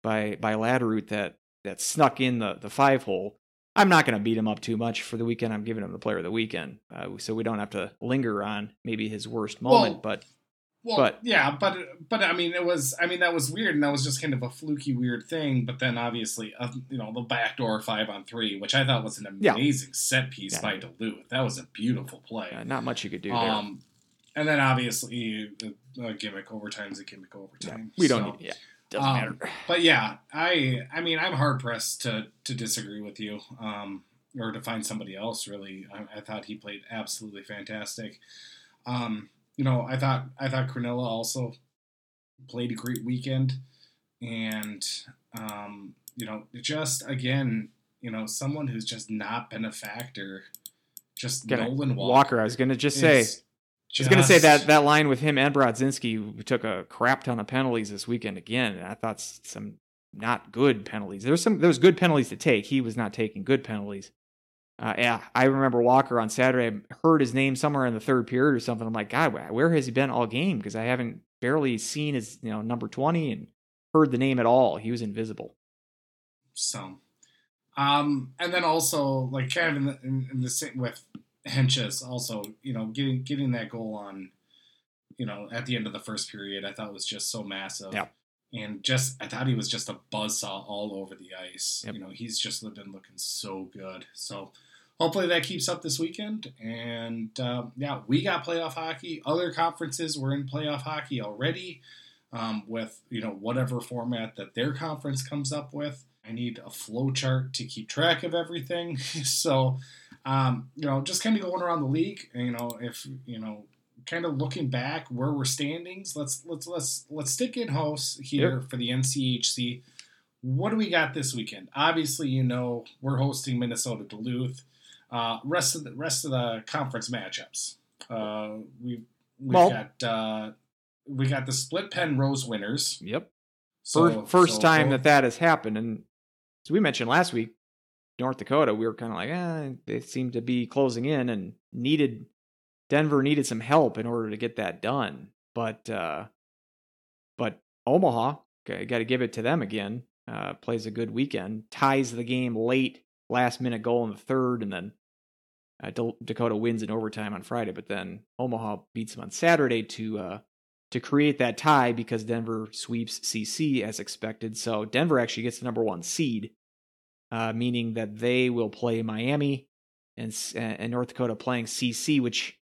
[SPEAKER 4] by by Laderoute that that snuck in the the five hole. I'm not going to beat him up too much for the weekend. I'm giving him the player of the weekend, uh, so we don't have to linger on maybe his worst moment.
[SPEAKER 2] Well,
[SPEAKER 4] but
[SPEAKER 2] Well,
[SPEAKER 4] But-
[SPEAKER 2] yeah, but but I mean, it was I mean that was weird, and that was just kind of a fluky weird thing. But then obviously, uh, you know, the backdoor five on three, which I thought was an
[SPEAKER 4] Yeah.
[SPEAKER 2] amazing set piece
[SPEAKER 4] Yeah.
[SPEAKER 2] by Duluth. That was a beautiful play.
[SPEAKER 4] uh, not much you could do there.
[SPEAKER 2] um, and then obviously, the uh, gimmick is a gimmick
[SPEAKER 4] Yeah,
[SPEAKER 2] overtime.
[SPEAKER 4] we don't
[SPEAKER 2] So,
[SPEAKER 4] need. Yeah, doesn't
[SPEAKER 2] um,
[SPEAKER 4] matter.
[SPEAKER 2] But yeah, I I mean I'm hard pressed to to disagree with you, um, or to find somebody else. Really, I, I thought he played absolutely fantastic. Um, you know, I thought I thought Krannila also played a great weekend, and um, you know, just again, you know, someone who's just not been a factor. Just
[SPEAKER 4] Gonna-
[SPEAKER 2] Nolan Walker.
[SPEAKER 4] Walker. I was going to just say.
[SPEAKER 2] Is
[SPEAKER 4] I was going to say that that line with him and Brodzinski took a crap ton of penalties this weekend again. And I thought some not good penalties. There's some there's good penalties to take. He was not taking good penalties. Uh, yeah, I remember Walker on Saturday. I heard his name somewhere in the third period or something. I'm like, God, where has he been all game? Because I haven't barely seen his you know number 20 and heard the name at all. He was invisible.
[SPEAKER 2] So, um, and then also like kind of in the, in, in the same with Hentges also, you know, getting getting that goal on, you know, at the end of the first period, I thought was just so massive.
[SPEAKER 4] Yeah.
[SPEAKER 2] And just, I thought he was just a buzzsaw all over the ice.
[SPEAKER 4] Yep.
[SPEAKER 2] You know, he's just been looking so good. So, hopefully that keeps up this weekend. And um, yeah, we got playoff hockey. Other conferences were in playoff hockey already, um, with you know whatever format that their conference comes up with. I need a flow chart to keep track of everything. so, um, you know, just kind of going around the league. You know, if you know, kind of looking back where we're standings. Let's let's let's let's stick in house here for the NCHC. What do we got this weekend? Obviously, you know we're hosting Minnesota Duluth. Uh, rest of the rest of the conference matchups. Uh, we we've
[SPEAKER 4] Well-
[SPEAKER 2] got uh, we got the split Penrose winners.
[SPEAKER 4] Yep.
[SPEAKER 2] So,
[SPEAKER 4] first first
[SPEAKER 2] so
[SPEAKER 4] time
[SPEAKER 2] both-
[SPEAKER 4] that that has happened. And as we mentioned last week, North Dakota, we were kind of like, eh, they seem to be closing in and needed Denver needed some help in order to get that done. But uh, but Omaha, got to give it to them again. Uh, plays a good weekend, ties the game late, last minute goal in the third, and then uh, Dal- Dakota wins in overtime on Friday. But then Omaha beats them on Saturday to uh, to create that tie because Denver sweeps CC as expected. So Denver actually gets the number one seed, uh, meaning that they will play Miami and and North Dakota playing CC, which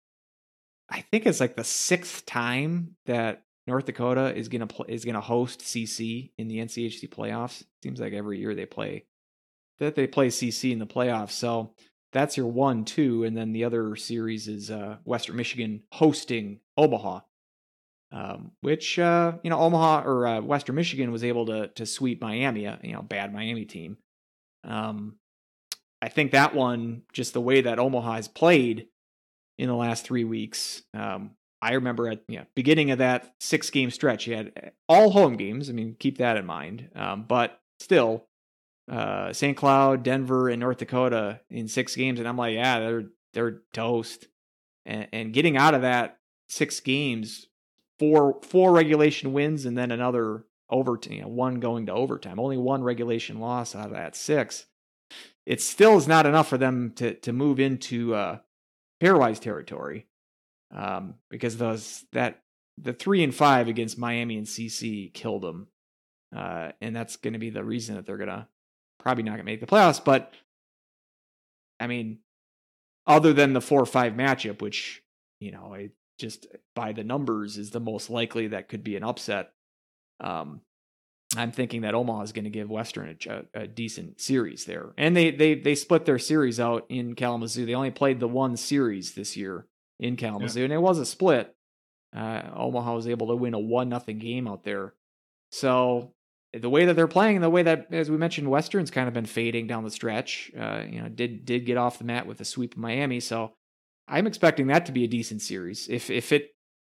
[SPEAKER 4] I think is like the sixth time that North Dakota is gonna pl- is gonna host CC in the NCHC playoffs. Seems like every year they play that they play CC in the playoffs. So that's your one, two, and then the other series is uh, Western Michigan hosting Omaha um, which uh, you know Omaha or uh, Western Michigan was able to to sweep Miami, you know bad Miami team. Um, I think that one, just the way that Omaha has played in the last three weeks. Um, I remember at know, beginning of that six game stretch, you had all home games. I mean, keep that in mind. Um, but still, uh, St. Cloud, Denver, and North Dakota in six games, and I'm like, yeah, they're they're toast. And, and getting out of that six games four four regulation wins and then another overtime, you know, one going to overtime. Only one regulation loss out of that six. It still is not enough for them to to move into uh, pairwise territory, um, because those that the three and five against Miami and CC killed them, uh, and that's going to be the reason that they're gonna probably not gonna make the playoffs. But I mean, other than the four or five matchup, which you know, it just by the numbers is the most likely that could be an upset. Um, I'm thinking that Omaha is going to give Western a, a, decent series there, and they they they split their series out in Kalamazoo. They only played the one series this year in Kalamazoo, and it was a split. Uh, Omaha was able to win a one nothing game out there. So the way that they're playing, the way that, as we mentioned, Western's kind of been fading down the stretch. Uh, you know, did did get off the mat with a sweep of Miami, so I'm expecting that to be a decent series. If if it,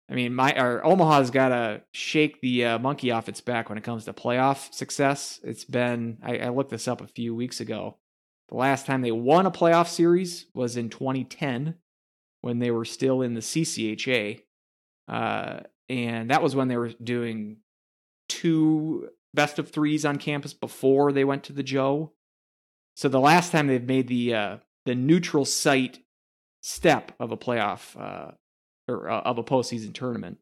[SPEAKER 4] I mean, my or Omaha's got to shake the uh, monkey off its back when it comes to playoff success. It's been I, I looked this up a few weeks ago. The last time they won a playoff series was in 2010 when they were still in the CCHA. Uh, and that was when they were doing two best of threes on campus before they went to the Joe. So the last time they've made the uh, the neutral site step of a playoff uh, or uh, of a postseason tournament,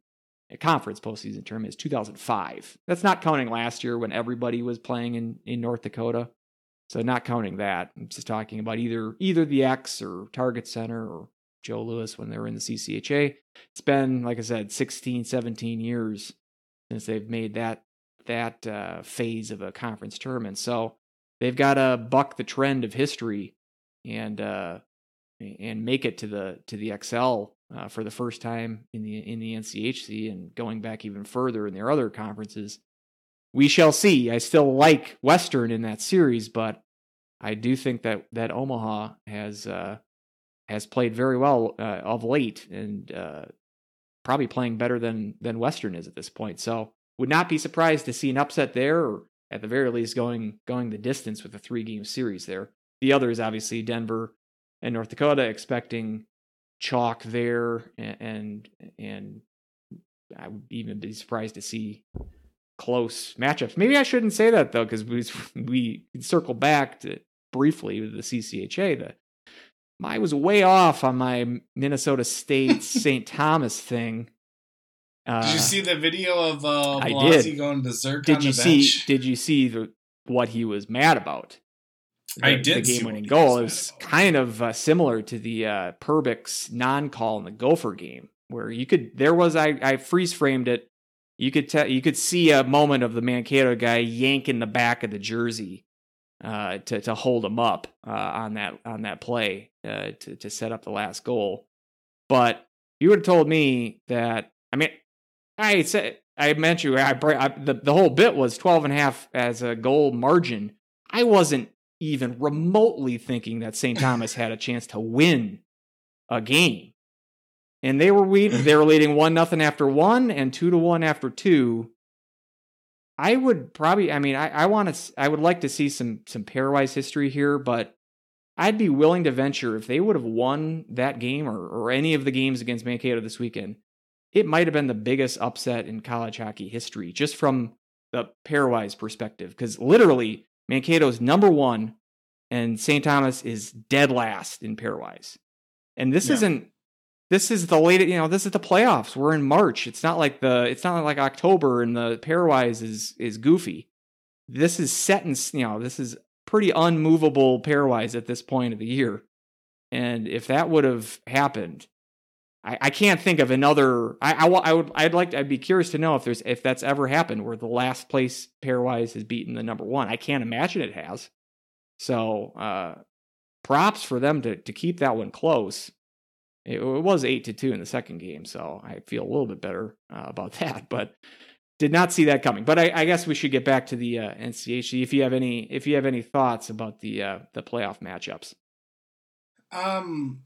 [SPEAKER 4] a conference postseason tournament is 2005. That's not counting last year when everybody was playing in in North Dakota. So not counting that. I'm just talking about either either the X or Target Center or Joe Louis when they were in the CCHA. It's been like I said 16, 17 years since they've made that that uh, phase of a conference tournament. So they've got to buck the trend of history and uh, and make it to the to the Xcel uh, for the first time in the in the NCHC and going back even further in their other conferences. We shall see. I still like Western in that series, but I do think that that Omaha has uh, has played very well uh, of late and uh, probably playing better than than Western is at this point. So would not be surprised to see an upset there, or at the very least going going the distance with a three game series there. The others, obviously, Denver and North Dakota, expecting chalk there, and and, and I would even be surprised to see close matchups. Maybe I shouldn't say that though, because we we circle back to briefly with the CCHA. The I was way off on my Minnesota State St. Thomas thing.
[SPEAKER 2] Uh, did you see the video of uh, Velocity going berserk
[SPEAKER 4] did you see? Did you see the, what he was mad about?
[SPEAKER 2] I did
[SPEAKER 4] The game-winning goal. It was kind of uh, similar to the uh, Perbix non-call in the Gopher game, where you could there was I I freeze framed it. You could tell you could see a moment of the Mankato guy yanking the back of the jersey uh, to to hold him up uh, on that on that play uh, to to set up the last goal. But you would have told me that I mean I said I mentioned I, I the the whole bit was 12 and a half as a goal margin. I wasn't even remotely thinking that St. Thomas had a chance to win a game. And they were we they were leading one nothing after one and two to one after two. I would probably I mean I, I want to I would like to see some some pairwise history here, but I'd be willing to venture if they would have won that game or, or any of the games against Mankato this weekend, it might have been the biggest upset in college hockey history, just from the pairwise perspective. Because literally, Mankato's number one, and St. Thomas is dead last in pairwise. And this
[SPEAKER 2] Yeah.
[SPEAKER 4] isn't. This is the latest You know, this is the playoffs. We're in March. It's not like the. It's not like October and the pairwise is is goofy. This is set in. You know, this is pretty unmovable pairwise at this point of the year. And if that would have happened, I, I can't think of another. I, I, I would I'd like. I'd be curious to know if there's if that's ever happened where the last place pairwise has beaten the number one. I can't imagine it has. So, uh, props for them to to keep that one close. It, it was eight to two in the second game, so I feel a little bit better uh, about that. But did not see that coming. But I, I guess we should get back to the uh, NCHC. If you have any, if you have any thoughts about the uh, the playoff matchups.
[SPEAKER 2] Um,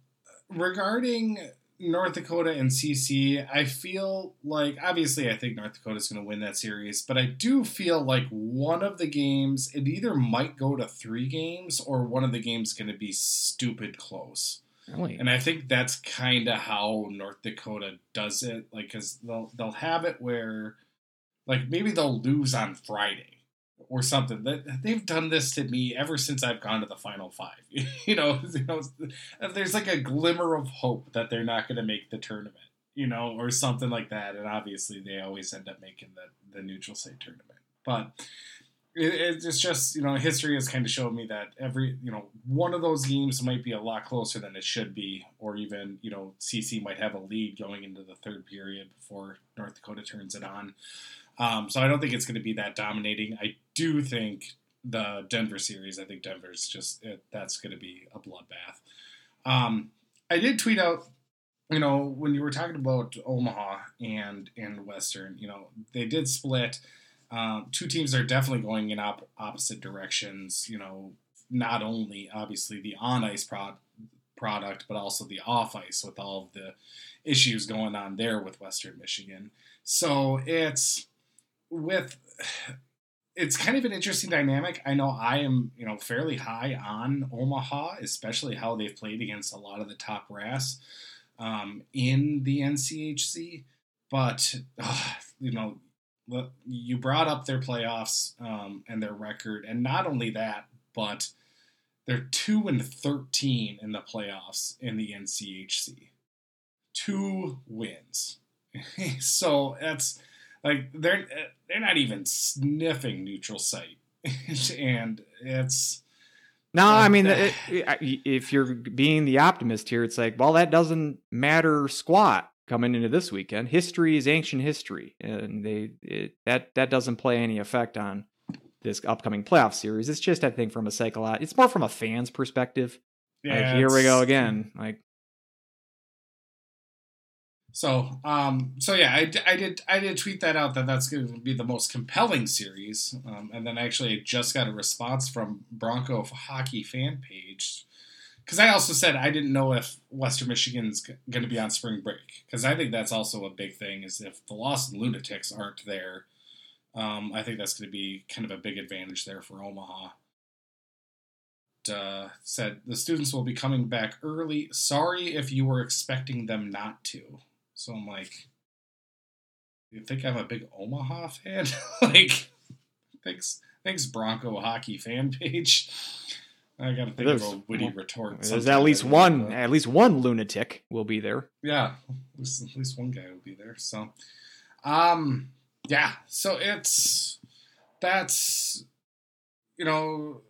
[SPEAKER 2] regarding North Dakota and CC, I feel like obviously I think North Dakota is going to win that series, but I do feel like one of the games it either might go to three games or one of the games going to be stupid close.
[SPEAKER 4] Really?
[SPEAKER 2] And I think that's kind of how North Dakota does it, like because they'll they'll have it where, like maybe they'll lose on Friday or something. That they've done this to me ever since I've gone to the Final Five. you know, you know, there's like a glimmer of hope that they're not going to make the tournament, you know, or something like that. And obviously, they always end up making the the neutral site tournament, but. It, it's just you know history has kind of showed me that every you know one of those games might be a lot closer than it should be, or even you know CC might have a lead going into the third period before North Dakota turns it on. Um, so I don't think it's going to be that dominating. I do think the Denver series. I think Denver's just it, that's going to be a bloodbath. Um, I did tweet out you know, when you were talking about Omaha and and Western, you know, they did split. Um, two teams are definitely going in op- opposite directions. You know, not only obviously the on ice pro- product, but also the off ice with all of the issues going on there with Western Michigan. So it's with it's kind of an interesting dynamic. I know I am, you know, fairly high on Omaha, especially how they've played against a lot of the top brass um, in the NCHC. But uh, you know, you brought up their playoffs um, and their record, and not only that, but they're two and thirteen in the playoffs in the NCHC. Two wins, so that's like they're they're not even sniffing neutral site, and it's.
[SPEAKER 4] No, I mean, if you're being the optimist here, it's like, well, that doesn't matter squat coming into this weekend. History is ancient history, and they it, that that doesn't play any effect on this upcoming playoff series. It's just I think from a psychological, it's more from a fan's perspective. Yeah, like here we go again. Like
[SPEAKER 2] so, um, so yeah, I, I did I did tweet that out that that's going to be the most compelling series, um, and then actually I just got a response from Bronco Hockey fan page because I also said I didn't know if Western Michigan's going to be on spring break because I think that's also a big thing is if the Lawson Lunatics aren't there, um, I think that's going to be kind of a big advantage there for Omaha. Uh, said the students will be coming back early. Sorry if you were expecting them not to. So I'm like, you think I'm a big Omaha fan? like, thanks, thanks Bronco hockey fan page. I got to think there's, of a witty retort.
[SPEAKER 4] There's at least one, at least one lunatic will be there.
[SPEAKER 2] Yeah, at least, at least one guy will be there. So, um, yeah. So it's that's you know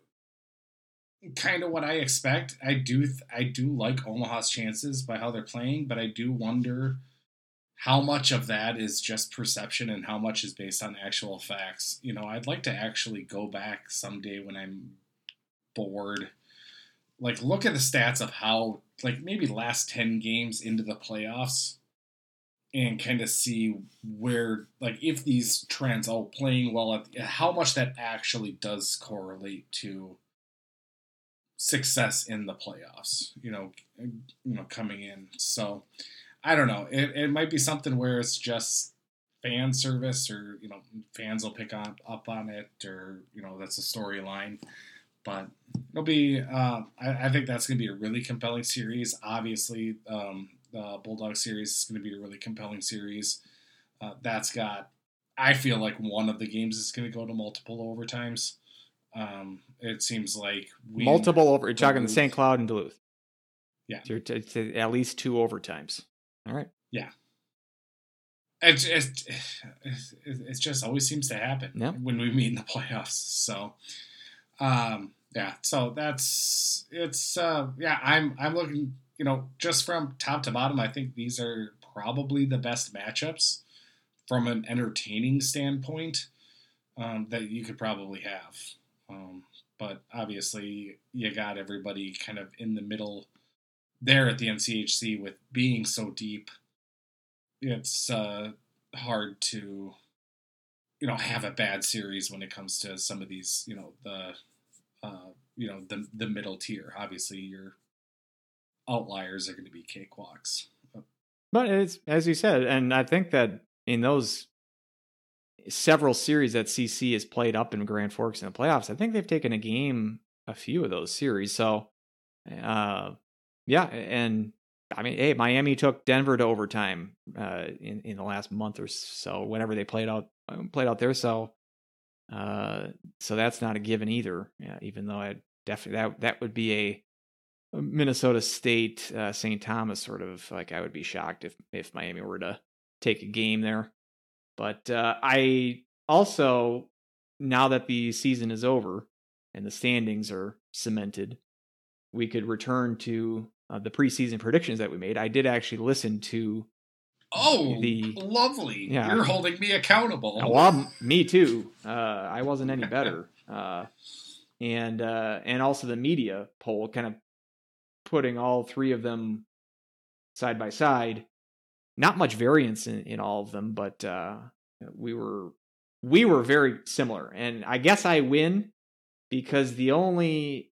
[SPEAKER 2] kind of what I expect. I do I do like Omaha's chances by how they're playing, but I do wonder how much of that is just perception and how much is based on actual facts. You know, I'd like to actually go back someday when I'm bored. Like look at the stats of how like maybe last 10 games into the playoffs and kind of see where like if these trends all playing well at how much that actually does correlate to success in the playoffs you know you know coming in so i don't know it, it might be something where it's just fan service or you know fans will pick on, up on it or you know that's a storyline but it'll be uh, I, I, think that's going to be a really compelling series obviously um, the Bulldog series is going to be a really compelling series. Uh, that's got, I feel like one of the games is going to go to multiple overtimes. Um, it seems like
[SPEAKER 4] we multiple over. You're talking the St. Cloud and Duluth.
[SPEAKER 2] Yeah,
[SPEAKER 4] at least two overtimes. All right.
[SPEAKER 2] Yeah. It, it, it, it just always seems to happen
[SPEAKER 4] yeah.
[SPEAKER 2] when we meet in the playoffs. So, um, yeah. So that's it's uh, yeah. I'm I'm looking you know, just from top to bottom, I think these are probably the best matchups from an entertaining standpoint um, that you could probably have. Um, but obviously, you got everybody kind of in the middle there at the NCHC with being so deep. It's uh, hard to, you know, have a bad series when it comes to some of these, you know, the, uh, you know, the the middle tier. Obviously, you're outliers are going to be cakewalks.
[SPEAKER 4] But it's as you said, and I think that in those several series that CC has played up in Grand Forks in the playoffs, I think they've taken a game a few of those series. So, uh, yeah, and I mean, hey, Miami took Denver to overtime uh, in in the last month or so. Whenever they played out um, played out there, so uh, so that's not a given either. Yeah, even though I definitely that that would be a Minnesota State, uh, St. Thomas sort of like I would be shocked if if Miami were to take a game there. But uh, I also now that the season is over and the standings are cemented, we could return to uh, the preseason predictions that we made. I did actually listen to.
[SPEAKER 2] Oh, the lovely! Yeah, you're holding me accountable.
[SPEAKER 4] Well, me too. Uh, I wasn't any better. Uh, and uh, and also the media poll kind of putting all three of them side by side. Not much variance in, in all of them, but uh, we were we were very similar. And I guess I win because the only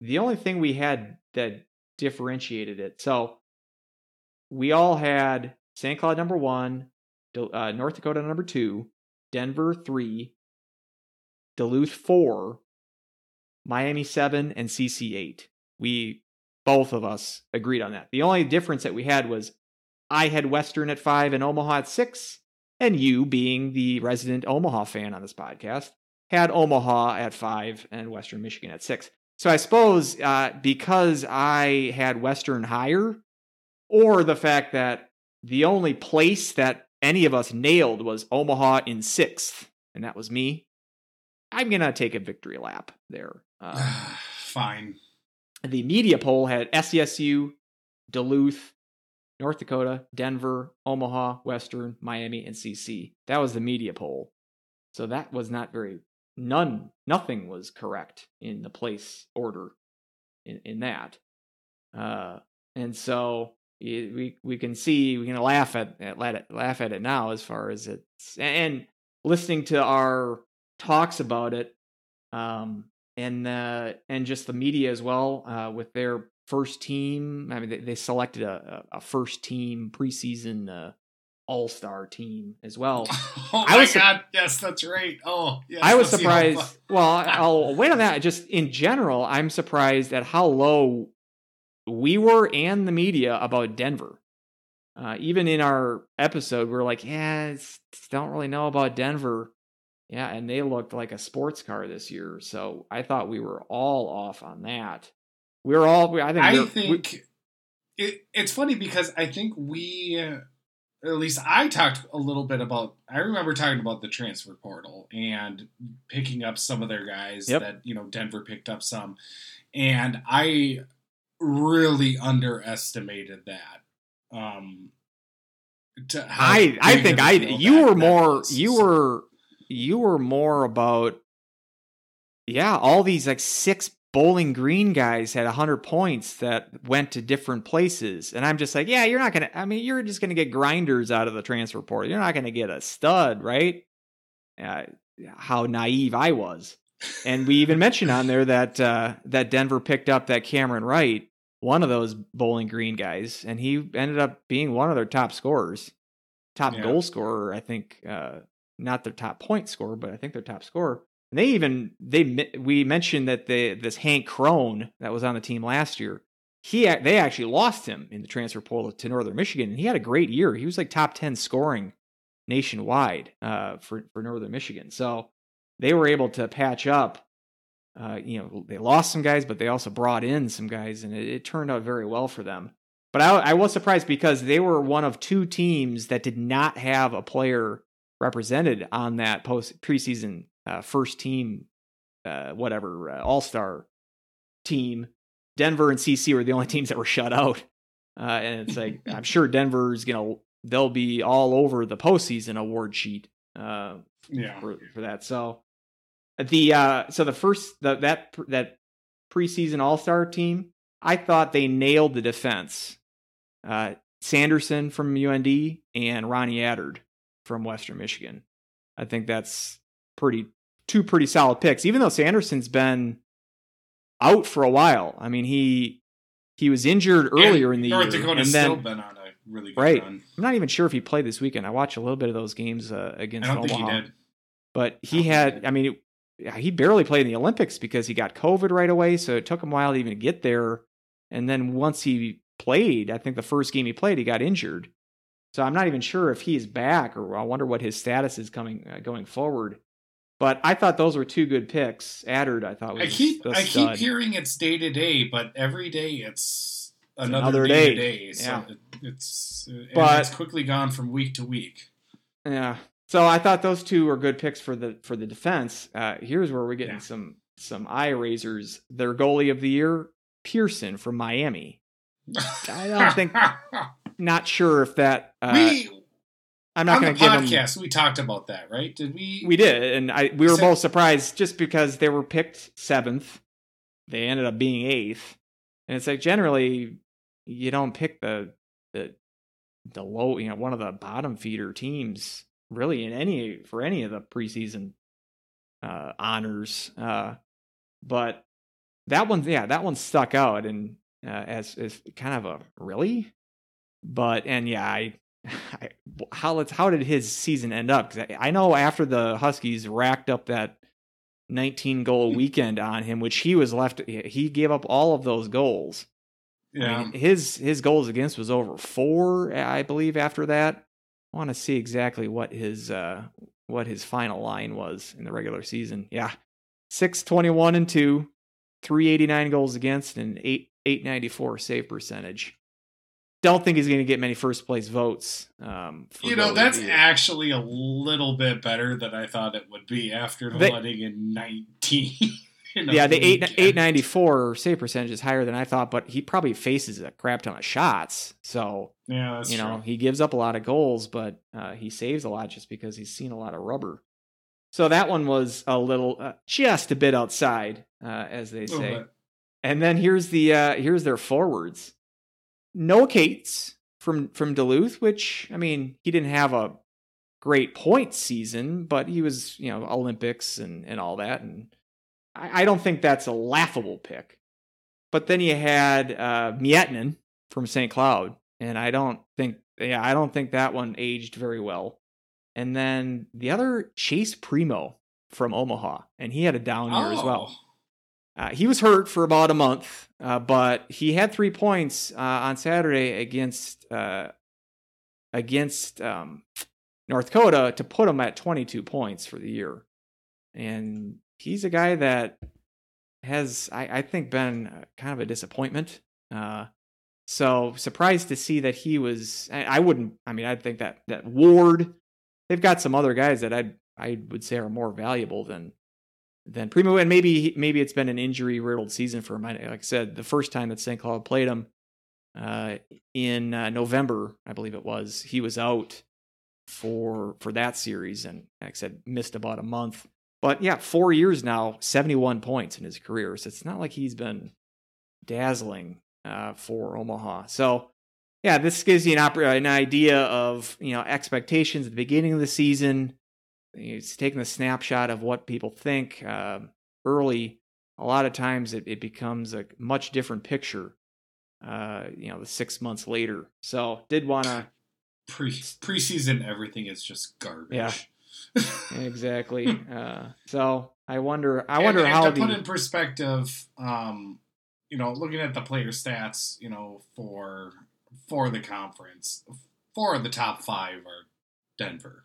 [SPEAKER 4] the only thing we had that differentiated it. So we all had St. Cloud number one, uh, North Dakota number two, Denver three, Duluth four, Miami seven, and CC eight. We both of us agreed on that. The only difference that we had was I had Western at five and Omaha at six, and you, being the resident Omaha fan on this podcast, had Omaha at five and Western Michigan at six. So I suppose uh, because I had Western higher, or the fact that the only place that any of us nailed was Omaha in sixth, and that was me. I'm gonna take a victory lap there. Uh,
[SPEAKER 2] Fine.
[SPEAKER 4] The media poll had SCSU, Duluth, North Dakota, Denver, Omaha, Western, Miami, and CC. That was the media poll. So that was not very none nothing was correct in the place order in, in that. Uh and so it, we we can see we can laugh at, at laugh at it now as far as it's and listening to our talks about it um and uh and just the media as well uh with their first team i mean they, they selected a, a first team preseason uh all star team as well.
[SPEAKER 2] Oh
[SPEAKER 4] I
[SPEAKER 2] my
[SPEAKER 4] was
[SPEAKER 2] god! Yes, that's right. Oh, yes,
[SPEAKER 4] I was
[SPEAKER 2] let's see how
[SPEAKER 4] surprised. Well, I'll wait on that. Just in general, I'm surprised at how low we were and the media about Denver. Uh, even in our episode, we are like, yeah, it's, don't really know about Denver. Yeah, and they looked like a sports car this year. So I thought we were all off on that. We were all. I think.
[SPEAKER 2] I
[SPEAKER 4] we're- we-
[SPEAKER 2] think it, it's funny because I think we, uh, at least I talked a little bit about. I remember talking about the transfer portal and picking up some of their guys
[SPEAKER 4] Yep.
[SPEAKER 2] that you know Denver picked up some, and I really underestimated that. Um, to
[SPEAKER 4] I I think I you were more
[SPEAKER 2] was.
[SPEAKER 4] you
[SPEAKER 2] So-
[SPEAKER 4] were you were more about yeah all these like six bowling green guys had 100 points that went to different places. And i'm just like yeah you're not gonna i mean you're just gonna get grinders out of the transfer portal. You're not gonna get a stud right? Uh, how naive i was. And we even mentioned on there that uh, that denver picked up that cameron wright one of those bowling green guys and he ended up being one of their top scorers. Top
[SPEAKER 2] Yeah.
[SPEAKER 4] goal scorer i think uh, not their top point scorer but i think their top scorer and they even they we mentioned that the this Hank Crone that was on the team last year. He they actually lost him in the transfer portal to Northern Michigan, and he had a great year. He was like top ten scoring nationwide uh, for for Northern Michigan. So they were able to patch up. Uh, you know, they lost some guys, but they also brought in some guys, and it, it turned out very well for them. But I, I was surprised because they were one of two teams that did not have a player represented on that post preseason uh, first team, uh, whatever uh, All Star team. Denver and CC were the only teams that were shut out, uh, and it's like I'm sure Denver's gonna they'll be all over the postseason award sheet uh,
[SPEAKER 2] yeah.
[SPEAKER 4] for for that. So the uh, so the first the, that that preseason All Star team, I thought they nailed the defense. Uh, Sanderson from UND and Ronnie Attard from Western Michigan. I think that's pretty two pretty solid picks. Even though Sanderson's been out for a while. I mean he he was injured earlier in the
[SPEAKER 2] North
[SPEAKER 4] year,
[SPEAKER 2] Dakota's
[SPEAKER 4] and then
[SPEAKER 2] still been on a really good
[SPEAKER 4] Right.
[SPEAKER 2] run.
[SPEAKER 4] I'm not even sure if he played this weekend. I watched a little bit of those games uh,
[SPEAKER 2] I
[SPEAKER 4] against
[SPEAKER 2] don't think
[SPEAKER 4] Omaha
[SPEAKER 2] he did.
[SPEAKER 4] but he
[SPEAKER 2] he
[SPEAKER 4] had
[SPEAKER 2] did.
[SPEAKER 4] i mean it, he barely played in the olympics because he got covid right away so it took him a while to even get there and then once he played i think the first game he played he got injured so i'm not even sure if he's back or i wonder what his status is coming uh, going forward but i thought those were two good picks Attard i thought was
[SPEAKER 2] I keep I keep hearing it's day to day, but every day it's another,
[SPEAKER 4] another
[SPEAKER 2] day,
[SPEAKER 4] day.
[SPEAKER 2] day. So
[SPEAKER 4] Yeah.
[SPEAKER 2] it, it's
[SPEAKER 4] But-
[SPEAKER 2] it's quickly gone from week to week.
[SPEAKER 4] Yeah. So I thought those two were good picks for the for the defense. Uh, here's where we're getting
[SPEAKER 2] Yeah.
[SPEAKER 4] some some eye raisers. Their goalie of the year, Persson from Miami. I don't think- Not sure if that. Uh,
[SPEAKER 2] we
[SPEAKER 4] I'm not going to give them.
[SPEAKER 2] podcast we talked about that, right? Did we?
[SPEAKER 4] We did, and I we were both surprised just because they were picked seventh. They ended up being eighth, and it's like generally, you don't pick the the the low, you know, one of the bottom feeder teams really in any for any of the preseason uh honors. Uh but that one yeah, that one stuck out and uh, as as kind of a really but and yeah, I I, how how did his season end up? Because I, I, know after the Huskies racked up that 19 goal weekend on him, which he was left, he gave up all of those goals. Yeah, I mean, his his goals against was over four, I believe. After that, I want to see exactly what his uh what his final line was in the regular season. Yeah, six twenty one and two, three eighty nine goals against, and eight eight ninety four save percentage don't think he's going to get many first place votes. Um,
[SPEAKER 2] you know, that's actually a little bit better than I thought it would be after they, letting in 19.
[SPEAKER 4] yeah, the eight eight ninety four save percentage is higher than I thought, but he probably faces a crap ton of shots. So
[SPEAKER 2] yeah,
[SPEAKER 4] you know
[SPEAKER 2] true.
[SPEAKER 4] he gives up a lot of goals, but uh, he saves a lot just because he's seen a lot of rubber. So that one was a little, uh, just a bit outside, uh, as they say. And then here's the uh, here's their forwards. Noah Cates from from Duluth, which I mean, he didn't have a great point season, but he was, you know, Olympics and and all that, and I, I don't think that's a laughable pick. But then you had uh, Miettinen from St. Cloud, and I don't think, yeah, I don't think that one aged very well. And then the other Chayse Primeau from Omaha, and he had a down year oh. as well. Uh, he was hurt for about a month, uh, but he had three points uh, on Saturday against uh, against um, North Dakota to put him at 22 points for the year. And he's a guy that has, I, I think, been uh, kind of a disappointment. Uh, so surprised to see that he was. I, I wouldn't. I mean, I think that that Ward. They've got some other guys that I I would say are more valuable than than Primeau. And maybe maybe it's been an injury riddled season for him. Like I said, the first time that St. Cloud played him uh, in uh, November, I believe it was, he was out for for that series, and like I said, missed about a month. But yeah, four years now, seventy one points in his career. So it's not like he's been dazzling uh, for Omaha. So yeah, this gives you an, op- an idea of you know expectations at the beginning of the season it's taking a snapshot of what people think uh, early. A lot of times it, it becomes a much different picture, uh, you know, the six months later. So did want to
[SPEAKER 2] pre preseason everything is just garbage.
[SPEAKER 4] Yeah, exactly. uh, so I wonder. I wonder and, and how
[SPEAKER 2] to
[SPEAKER 4] the,
[SPEAKER 2] put in perspective. Um, you know, looking at the player stats, you know, for for the conference, four of the top five are Denver.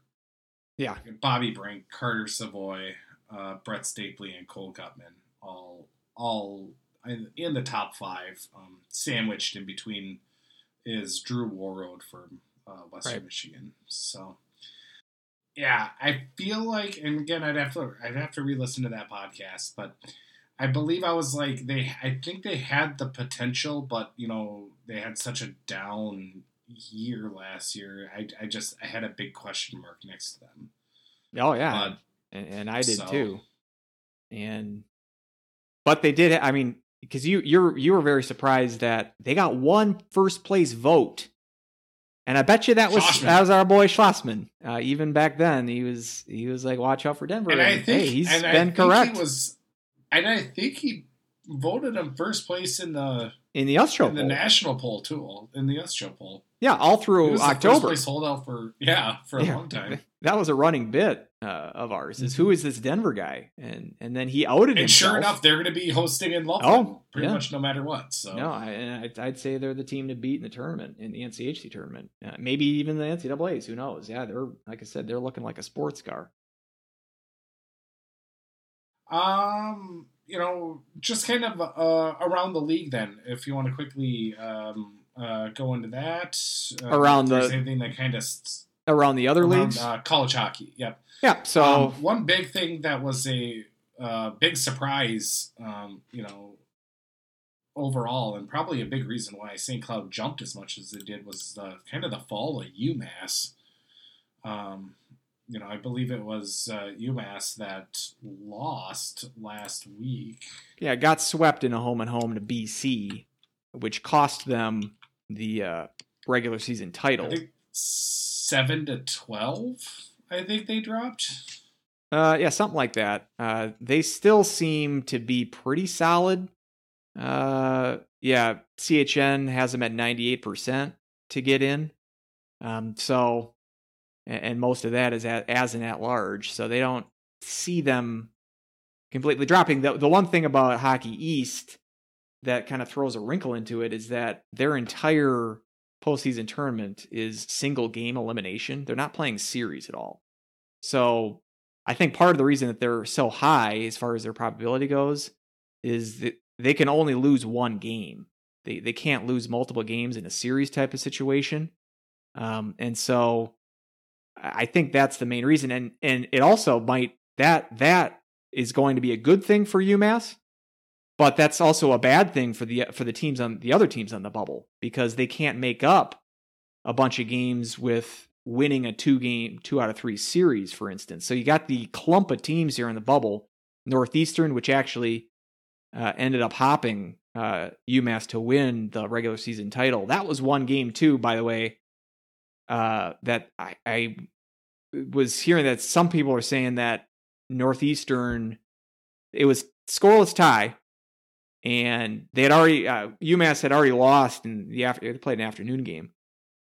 [SPEAKER 4] Yeah.
[SPEAKER 2] Bobby Brink, Carter Savoie, uh, Brett Stapley, and Cole Guttman, all all in the top five. Um, sandwiched in between is Drew Worrad from uh, Western right. Michigan. So, yeah, I feel like, and again, I'd have to I'd have to re-listen to that podcast, but I believe I was like they. I think they had the potential, but you know they had such a down year last year, I, I just I had a big question mark next to them.
[SPEAKER 4] Oh yeah, and, and, I did so. too. And but they did. I mean, because you you're you were very surprised that they got one first place vote, and I bet you that was Schlossman. that was our boy Schlossman. Uh, even back then, he was he was like, watch out for Denver.
[SPEAKER 2] And, and I think
[SPEAKER 4] hey, he's been correct.
[SPEAKER 2] He was, and I think he voted him first place in the
[SPEAKER 4] in the USCHO
[SPEAKER 2] in the national poll too. In the USCHO poll.
[SPEAKER 4] Yeah, all through October.
[SPEAKER 2] Sold out for yeah for a yeah, long time.
[SPEAKER 4] That was a running bit uh, of ours. Is mm-hmm. who is this Denver guy? And and then he outed
[SPEAKER 2] and
[SPEAKER 4] himself.
[SPEAKER 2] sure enough, they're going to be hosting in Loveland. Oh, pretty yeah. much no matter what. So
[SPEAKER 4] no, I, would say they're the team to beat in the tournament in the NCHC tournament. Uh, maybe even the NCAA's. Who knows? Yeah, they're like I said, they're looking like a sports car.
[SPEAKER 2] Um, you know, just kind of uh, around the league. Then, if you want to quickly um, uh, go into that
[SPEAKER 4] uh, around the
[SPEAKER 2] anything that kind of
[SPEAKER 4] around the other
[SPEAKER 2] around,
[SPEAKER 4] leagues,
[SPEAKER 2] uh, college hockey. Yep.
[SPEAKER 4] Yeah. So
[SPEAKER 2] um, one big thing that was a uh, big surprise, um, you know, overall, and probably a big reason why St. Cloud jumped as much as it did was the, kind of the fall of UMass. Um, you know, I believe it was uh, UMass that lost last week.
[SPEAKER 4] Yeah, got swept in a home and home to BC, which cost them the uh, regular season title.
[SPEAKER 2] I think seven to twelve. I think they dropped.
[SPEAKER 4] Uh, yeah, something like that. Uh, they still seem to be pretty solid. Uh, yeah, CHN has them at 98% to get in. Um, so, and, and most of that is at, as an at large. So they don't see them completely dropping. The, the one thing about Hockey East that kind of throws a wrinkle into it is that their entire postseason tournament is single game elimination. They're not playing series at all. So I think part of the reason that they're so high as far as their probability goes is that they can only lose one game. They they can't lose multiple games in a series type of situation. Um, and so I think that's the main reason. And and it also might that that is going to be a good thing for UMass, but that's also a bad thing for the for the teams on the other teams on the bubble because they can't make up a bunch of games with winning a two game two out of three series, for instance. So you got the clump of teams here in the bubble, Northeastern, which actually uh, ended up hopping uh, UMass to win the regular season title. That was one game too, by the way. Uh, that I, I was hearing that some people are saying that Northeastern, it was scoreless tie, and they had already uh, UMass had already lost in the after they played an afternoon game,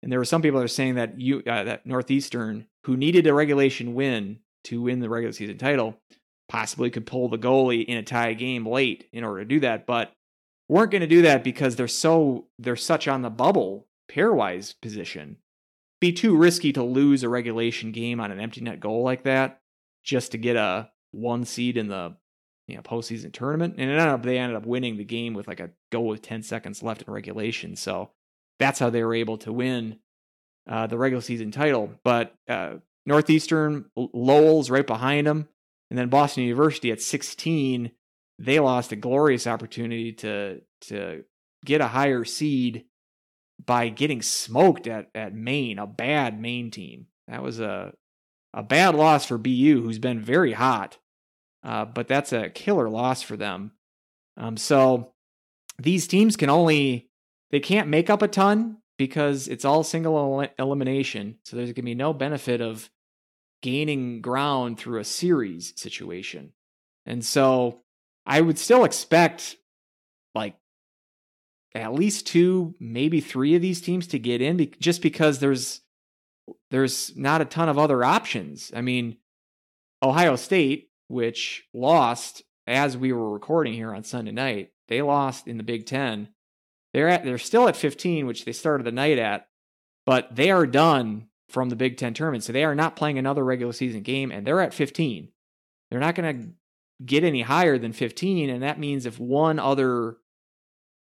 [SPEAKER 4] and there were some people that were saying that you uh, that Northeastern, who needed a regulation win to win the regular season title, possibly could pull the goalie in a tie game late in order to do that, but weren't going to do that because they're so they're such on the bubble pairwise position. Be too risky to lose a regulation game on an empty net goal like that just to get a one seed in the you know postseason tournament. And ended up they ended up winning the game with like a goal with ten seconds left in regulation. So that's how they were able to win uh, the regular season title. But uh, Northeastern Lowell's right behind them, and then Boston University at 16. They lost a glorious opportunity to to get a higher seed by getting smoked at at Maine, a bad Maine team. That was a a bad loss for BU, who's been very hot, uh, but that's a killer loss for them. Um, so these teams can only they can't make up a ton because it's all single el- elimination. So there's going to be no benefit of gaining ground through a series situation. And so I would still expect like at least two, maybe three of these teams to get in just because there's there's not a ton of other options. I mean, Ohio State, which lost as we were recording here on Sunday night, they lost in the Big 10 they're at they're still at 15, which they started the night at, but they are done from the Big Ten tournament. So they are not playing another regular season game, and they're at 15. They're not going to get any higher than 15, and that means if one other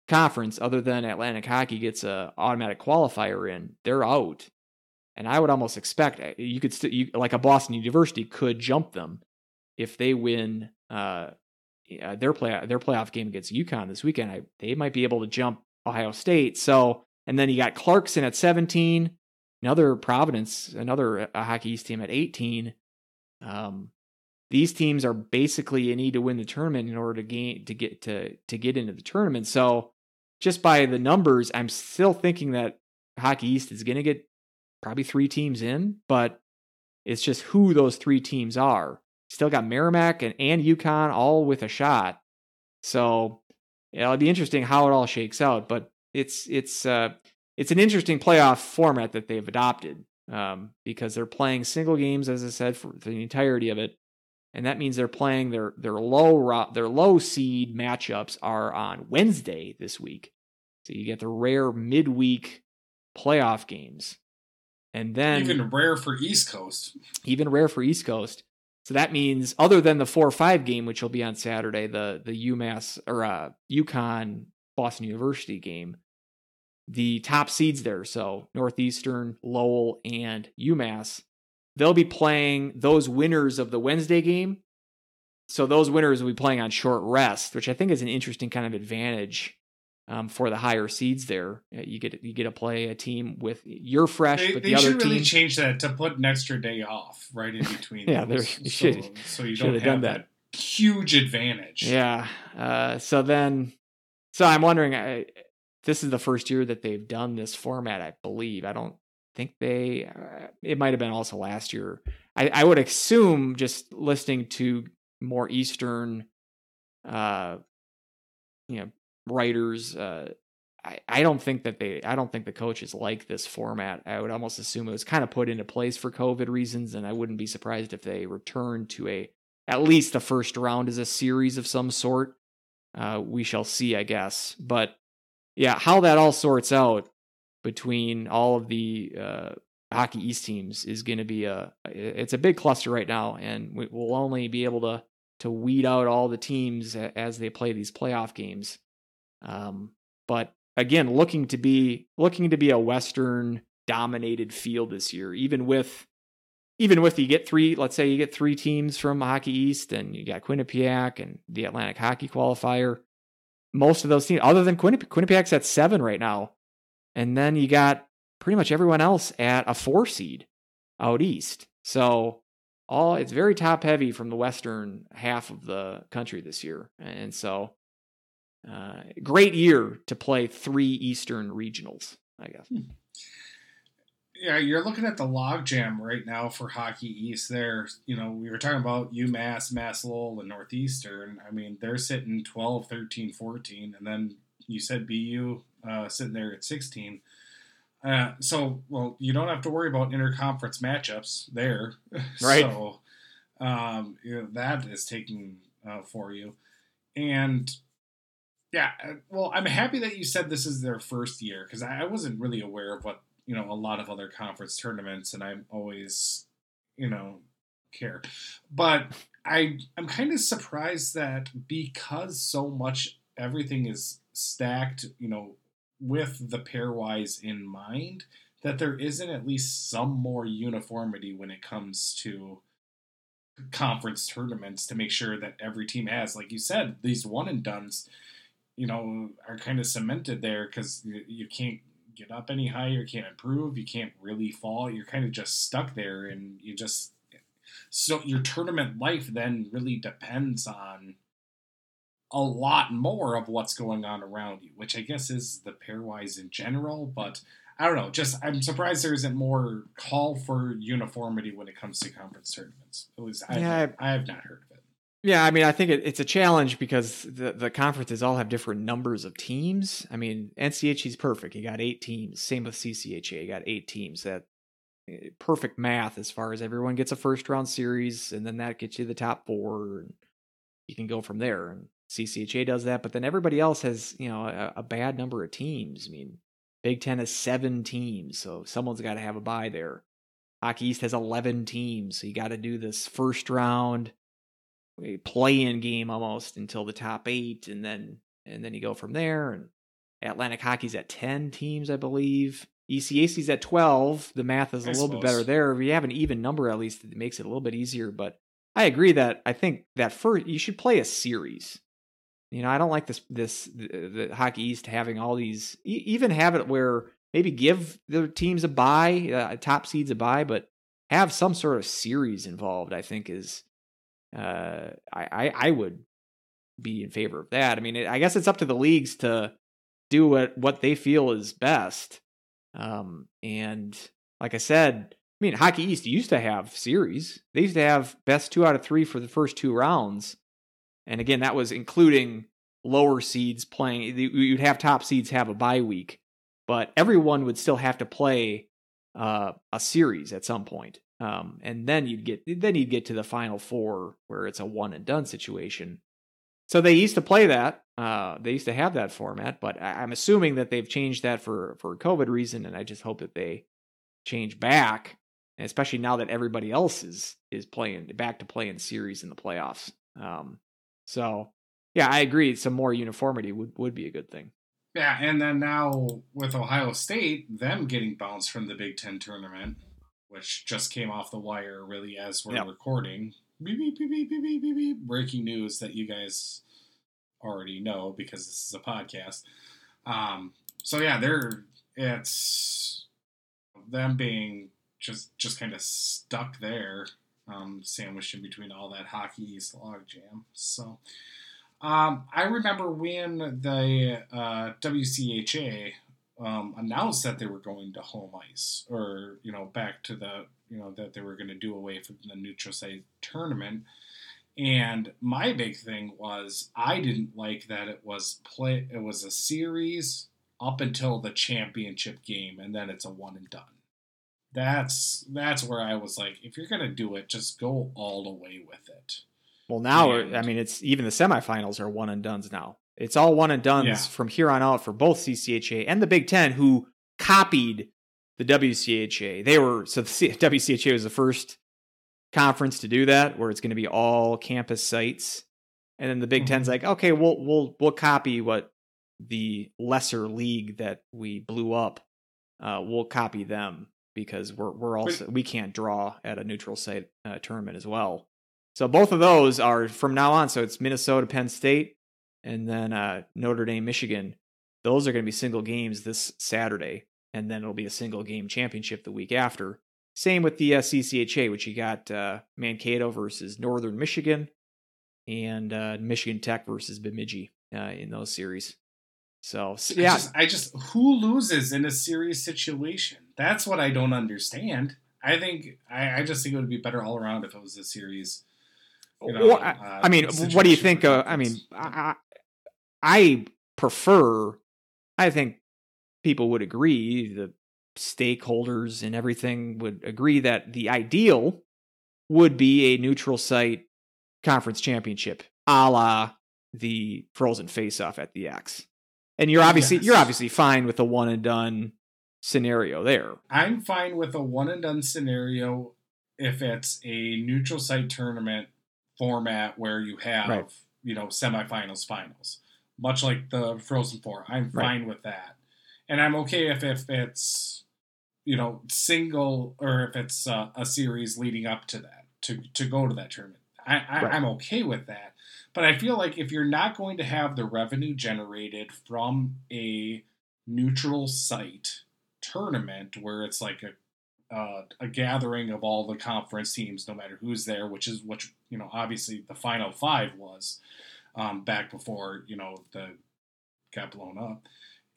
[SPEAKER 4] conference other than Atlantic Hockey gets a automatic qualifier in, they're out. And I would almost expect uh, you could st- you, like a Boston University could jump them if they win uh, their play their playoff game against UConn this weekend. I, they might be able to jump Ohio State. So, and then you got Clarkson at 17, another Providence, another uh, Hockey East team at 18. Um, these teams are basically you need to win the tournament in order to gain to get to to get into the tournament. So, just by the numbers, I'm still thinking that Hockey East is going to get probably three teams in, but it's just who those three teams are. Still got Merrimack and, and UConn all with a shot. So it'll be interesting how it all shakes out. But it's it's uh, it's an interesting playoff format that they've adopted um, because they're playing single games, as I said, for, for, the entirety of it, and that means they're playing their their low their low seed matchups are on Wednesday this week. So you get the rare midweek playoff games. And then
[SPEAKER 2] even rare for East Coast.
[SPEAKER 4] Even rare for East Coast. So that means, other than the four five game, which will be on Saturday, the the UMass or uh, UConn Boston University game, the top seeds there, so Northeastern, Lowell, and UMass, they'll be playing those winners of the Wednesday game. So those winners will be playing on short rest, which I think is an interesting kind of advantage um, for the higher seeds there. Uh, you get you get to play a team with you're fresh,
[SPEAKER 2] they,
[SPEAKER 4] but the other
[SPEAKER 2] should really
[SPEAKER 4] team
[SPEAKER 2] change that to put an extra day off right in between.
[SPEAKER 4] yeah,
[SPEAKER 2] those, so,
[SPEAKER 4] should
[SPEAKER 2] so you don't
[SPEAKER 4] have done
[SPEAKER 2] that. huge advantage.
[SPEAKER 4] Yeah. Uh, so then, so I'm wondering, uh, this is the first year that they've done this format. I believe. I don't think they. Uh, it might have been also last year. I, I would assume just listening to more Eastern, uh, you know, writers. Uh, I, I don't think that they. I don't think the coaches like this format. I would almost assume it was kind of put into place for COVID reasons, and I wouldn't be surprised if they return to a at least the first round as a series of some sort. Uh, we shall see, I guess. But yeah, how that all sorts out between all of the uh, hockey East teams is going to be a it's a big cluster right now, and we'll only be able to to weed out all the teams as they play these playoff games. Um, but again, looking to be looking to be a Western dominated field this year, even with even with you get three, let's say you get three teams from Hockey East, and you got Quinnipiac and the Atlantic Hockey Qualifier. Most of those teams, other than Quinnipiac, Quinnipiac's at seven right now, and then you got pretty much everyone else at a four seed out east. So all it's very top heavy from the western half of the country this year, and so uh, great year to play three eastern regionals, I guess. Hmm
[SPEAKER 2] yeah, you're looking at the logjam right now for Hockey East. There, you know, we were talking about UMass, Mass Lowell, and Northeastern. I mean, they're sitting 12, 13, 14, and then you said BU uh, sitting there at 16. Uh, so, well, you don't have to worry about interconference matchups there,
[SPEAKER 4] right?
[SPEAKER 2] so, um, you know, that is taking uh, for you, and yeah, uh, well, I'm happy that you said this is their first year because I wasn't really aware of what you know a lot of other conference tournaments, and I'm always you know care. But I I'm kind of surprised that because so much everything is stacked, you know, with the pairwise in mind, that there isn't at least some more uniformity when it comes to conference tournaments to make sure that every team has, like you said, these one and duns, you know, are kind of cemented there because you, you can't get up any higher, you can't improve, you can't really fall. You're kind of just stuck there, and you just so your tournament life then really depends on a lot more of what's going on around you, which I guess is the pairwise in general. But I don't know. Just I'm surprised there isn't more call for uniformity when it comes to conference tournaments. At least I, yeah, I, I have not heard.
[SPEAKER 4] Yeah, I mean, I think it, it's a challenge because the, the conferences all have different numbers of teams. I mean, NCHC is perfect. You got eight teams. Same with CCHA. You got eight teams. That eh, perfect math as far as everyone gets a first round series, and then that gets you the top four, and you can go from there. And CCHA does that, but then everybody else has you know a, a bad number of teams. I mean, Big Ten has seven teams, so someone's got to have a bye there. Hockey East has eleven teams, so you got to do this first round a play-in game almost until the top eight, and then and then you go from there. And Atlantic Hockey's at ten teams, I believe. ECAC's at twelve. The math is a I little suppose. bit better there. If you have an even number, at least it makes it a little bit easier. But I agree that I think that first you should play a series. You know, I don't like this this the, the Hockey East having all these. Even have it where maybe give the teams a buy, uh, top seeds a buy, but have some sort of series involved. I think is uh, I, I, I would be in favor of that. I mean, I guess it's up to the leagues to do what what they feel is best. Um, and like I said, I mean, Hockey East used to have series. They used to have best two out of three for the first two rounds, and again, that was including lower seeds playing. You'd have top seeds have a bye week, but everyone would still have to play uh, a series at some point. Um, and then you'd get then you'd get to the final four where it's a one and done situation. So they used to play that. Uh, they used to have that format, but I, am assuming that they've changed that for for COVID reason, and I just hope that they change back, especially now that everybody else is is playing back to playing series in the playoffs. Um, so yeah, I agree. Some more uniformity would would be a good thing.
[SPEAKER 2] Yeah, and then now with Ohio State, them getting bounced from the Big Ten tournament which just came off the wire really as we're yep. recording. Beep, beep, beep, beep, beep, beep, beep, breaking news that you guys already know because this is a podcast. Um, so yeah, they're it's them being just just kind of stuck there, um, sandwiched in between all that hockey East log jam. So Um, I remember when the uh, WCHA um, announced that they were going to home ice, or you know, back to the you know that they were going to do away from the neutral site tournament. And my big thing was I didn't like that it was play. It was a series up until the championship game, and then it's a one and done. That's that's where I was like, if you're gonna do it, just go all the way with it.
[SPEAKER 4] Well, now
[SPEAKER 2] And-
[SPEAKER 4] I mean, it's even the semifinals are one and duns now. It's all one and duns
[SPEAKER 2] Yeah.
[SPEAKER 4] from here on out for both CCHA and the Big Ten, who copied the WCHA. They were so the WCHA was the first conference to do that, where it's going to be all campus sites, and then the Big Ten's
[SPEAKER 2] Mhm.
[SPEAKER 4] like, okay, we'll we'll we'll copy what the lesser league that we blew up. Uh, we'll copy them because we're we're also we can't draw at a neutral site uh, tournament as well. So both of those are from now on. So it's Minnesota, Penn State, and then uh, Notre Dame, Michigan. Those are going to be single games this Saturday, and then it'll be a single game championship the week after. Same with the uh, CCHA, which you got uh, Mankato versus Northern Michigan, and uh, Michigan Tech versus Bemidji uh, in those series. So s-
[SPEAKER 2] I
[SPEAKER 4] yeah,
[SPEAKER 2] just, I just who loses in a serious situation? That's what I don't understand. I think I, I just think it would be better all around if it was a series. you know,
[SPEAKER 4] Well, I,
[SPEAKER 2] uh,
[SPEAKER 4] I mean, what do you think? Uh, I mean. I, I prefer. I think people would agree. The stakeholders and everything would agree that the ideal would be a neutral site conference championship, a la the Frozen Face Off at the X. And you're obviously you're obviously fine with a one and done scenario there.
[SPEAKER 2] I'm fine with a one and done scenario if it's a neutral site tournament format where you have
[SPEAKER 4] Right.
[SPEAKER 2] you know semifinals, finals, much like the Frozen Four. I'm
[SPEAKER 4] Right.
[SPEAKER 2] fine with that, and I'm okay if if it's you know single or if it's uh, a series leading up to that to to go to that tournament. I, I
[SPEAKER 4] Right.
[SPEAKER 2] I'm okay with that, but I feel like if you're not going to have the revenue generated from a neutral site tournament where it's like a uh, a gathering of all the conference teams, no matter who's there, which is which you know obviously the final five was um, back before you know the got blown up,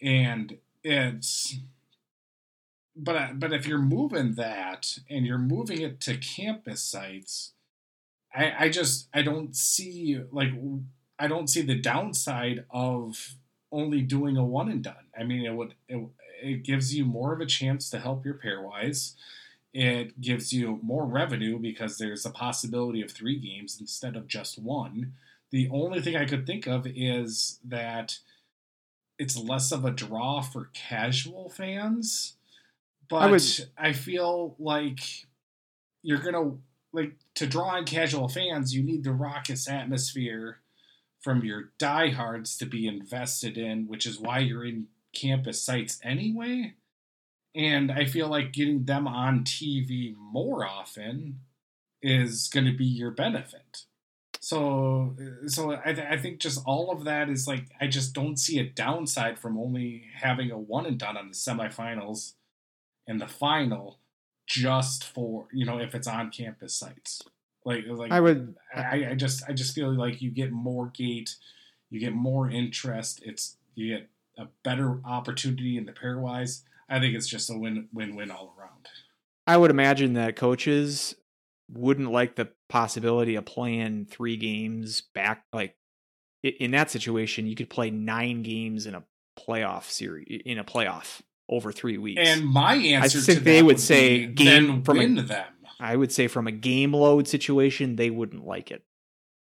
[SPEAKER 2] and it's but but if you're moving that and you're moving it to campus sites, I I just I don't see like I don't see the downside of only doing a one and done. I mean, it would it, it gives you more of a chance to help your pairwise. It gives you more revenue because there's a possibility of three games instead of just one. The only thing I could think of is that it's less of a draw for casual fans, but
[SPEAKER 4] would-
[SPEAKER 2] I feel like you're gonna like to draw in casual fans. You need the raucous atmosphere from your diehards to be invested in, which is why you're in campus sites anyway. And I feel like getting them on TV more often is going to be your benefit. So, uh, so I, th- I think just all of that is like I just don't see a downside from only having a one and done on the semifinals and the final, just for you know if it's on campus sites. Like, like
[SPEAKER 4] I would
[SPEAKER 2] I, I just I just feel like you get more gate, you get more interest. It's you get a better opportunity in the pairwise. I think it's just a win win win all around.
[SPEAKER 4] I would imagine that coaches wouldn't like the possibility of playing three games back. Like in that situation, you could play nine games in a playoff series in a playoff over three weeks.
[SPEAKER 2] And my answer
[SPEAKER 4] I
[SPEAKER 2] think
[SPEAKER 4] they
[SPEAKER 2] that
[SPEAKER 4] would say game from a-
[SPEAKER 2] them.
[SPEAKER 4] I would say from a game load situation, they wouldn't like it.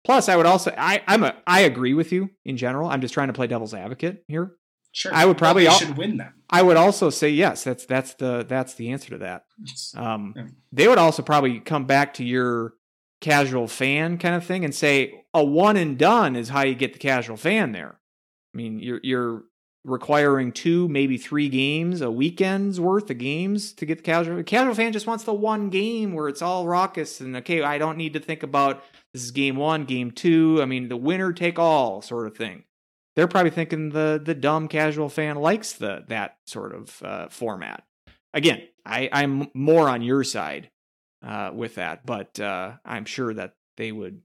[SPEAKER 4] Plus, I would also I I'm a I agree with you in general. I'm just trying to play devil's advocate here.
[SPEAKER 2] Sure,
[SPEAKER 4] I would
[SPEAKER 2] Well,
[SPEAKER 4] probably al-
[SPEAKER 2] should win them.
[SPEAKER 4] I would also say yes. That's that's the that's the answer to that. Um,
[SPEAKER 2] Yeah.
[SPEAKER 4] they would also probably come back to your casual fan kind of thing and say a one and done is how you get the casual fan there. I mean, you're you're requiring two, maybe three games, a weekend's worth of games to get the casual. The casual fan just wants the one game where it's all raucous and okay, I don't need to think about this is game one, game two. I mean, the winner take all sort of thing. They're probably thinking the the dumb casual fan likes the that sort of uh, format. Again, I, I'm more on your side uh, with that, but uh, I'm sure that they would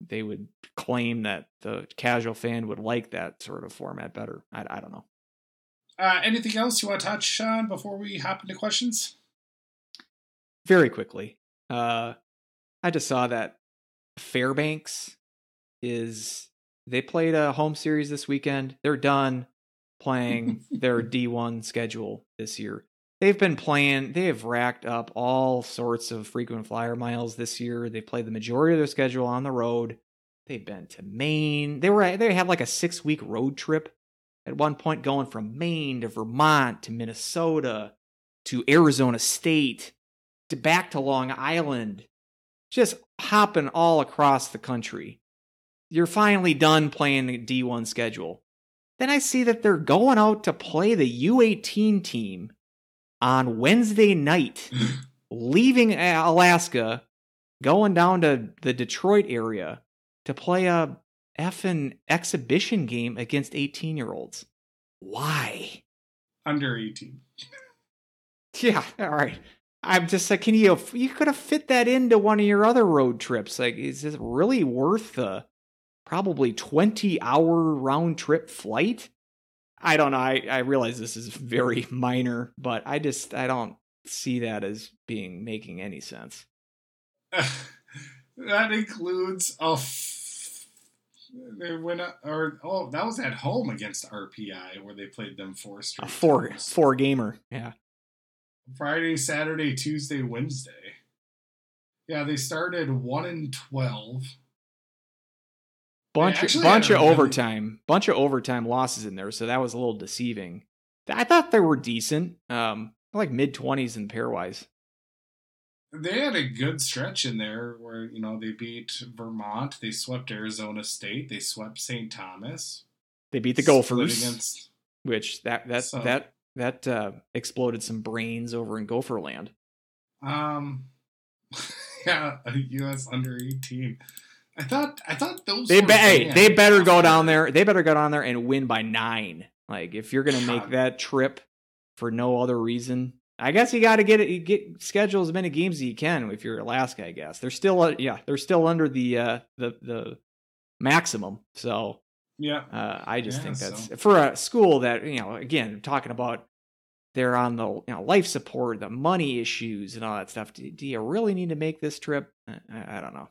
[SPEAKER 4] they would claim that the casual fan would like that sort of format better. I, I don't know.
[SPEAKER 2] Uh, anything else you want to touch on before we hop into questions?
[SPEAKER 4] Very quickly, uh, I just saw that Fairbanks is they played a home series this weekend. They're done playing their D1 schedule this year. They've been playing, they have racked up all sorts of frequent flyer miles this year. They played the majority of their schedule on the road. They've been to Maine. They were they had like a 6-week road trip at one point going from Maine to Vermont to Minnesota to Arizona State to back to Long Island. Just hopping all across the country. You're finally done playing the D1 schedule. Then I see that they're going out to play the U18 team on Wednesday night, leaving uh, Alaska, going down to the Detroit area to play a effing exhibition game against 18 year olds. Why?
[SPEAKER 2] Under 18.
[SPEAKER 4] Yeah, all right. I'm just like, can you you could have fit that into one of your other road trips? Like, is it really worth the probably 20 hour round trip flight? I don't know. I, I realize this is very minor, but I just I don't see that as being making any sense.
[SPEAKER 2] that includes a they went up, or oh that was at home against RPI where they played them four straight.
[SPEAKER 4] A four times. four gamer, yeah.
[SPEAKER 2] Friday, Saturday, Tuesday, Wednesday. Yeah, they started one and twelve.
[SPEAKER 4] Bunch of, bunch of overtime, bunch of overtime losses in there, so that was a little deceiving. I thought they were decent, um, like mid twenties in pairwise.
[SPEAKER 2] They had a good stretch in there where you know they beat Vermont, they swept Arizona State, they swept St. Thomas,
[SPEAKER 4] they beat the Gophers, against, which that that so, that that uh, exploded some brains over in Gopherland.
[SPEAKER 2] Um, yeah, a U.S. under eighteen. I thought I thought those
[SPEAKER 4] they be- hey, they better go down there. They better go down there and win by nine. Like if you're gonna make that trip for no other reason, I guess you got to get it. You get schedule as many games as you can if you're Alaska. I guess they're still uh, yeah they're still under the uh, the the maximum. So
[SPEAKER 2] yeah,
[SPEAKER 4] uh, I just
[SPEAKER 2] yeah,
[SPEAKER 4] think that's
[SPEAKER 2] so.
[SPEAKER 4] for a school that you know again talking about they're on the you know life support, the money issues, and all that stuff. Do, do you really need to make this trip? I, I don't know.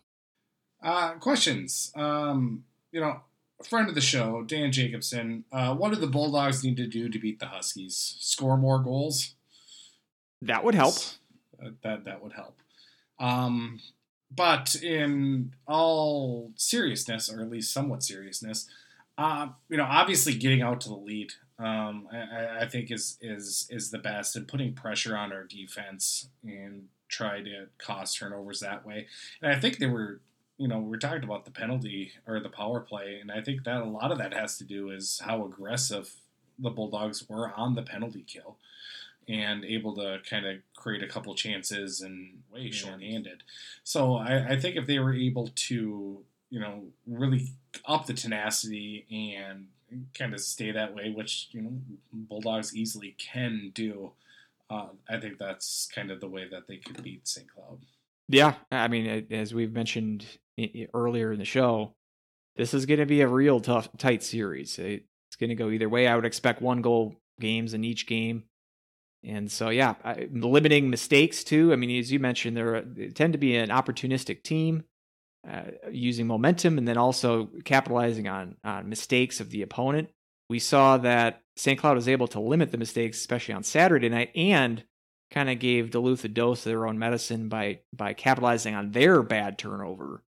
[SPEAKER 2] Uh, questions. Um, you know, a friend of the show, Dan Jacobson. Uh, what do the Bulldogs need to do to beat the Huskies? Score more goals.
[SPEAKER 4] That would help.
[SPEAKER 2] Uh, that that would help. Um, but in all seriousness, or at least somewhat seriousness, uh, you know, obviously getting out to the lead, um, I, I, think is is is the best, and putting pressure on our defense and try to cause turnovers that way. And I think they were you know, we're talking about the penalty or the power play, and I think that a lot of that has to do is how aggressive the Bulldogs were on the penalty kill and able to kind of create a couple chances and way short-handed. So I, I think if they were able to, you know, really up the tenacity and kind of stay that way, which you know Bulldogs easily can do, uh, I think that's kind of the way that they could beat St. Cloud.
[SPEAKER 4] Yeah, I mean, as we've mentioned earlier in the show, this is going to be a real tough, tight series. It's going to go either way. I would expect one goal games in each game. And so, yeah, I, limiting mistakes too. I mean, as you mentioned, they tend to be an opportunistic team, uh, using momentum and then also capitalizing on on mistakes of the opponent. We saw that St. Cloud was able to limit the mistakes, especially on Saturday night, and kind of gave Duluth a dose of their own medicine by by capitalizing on their bad turnover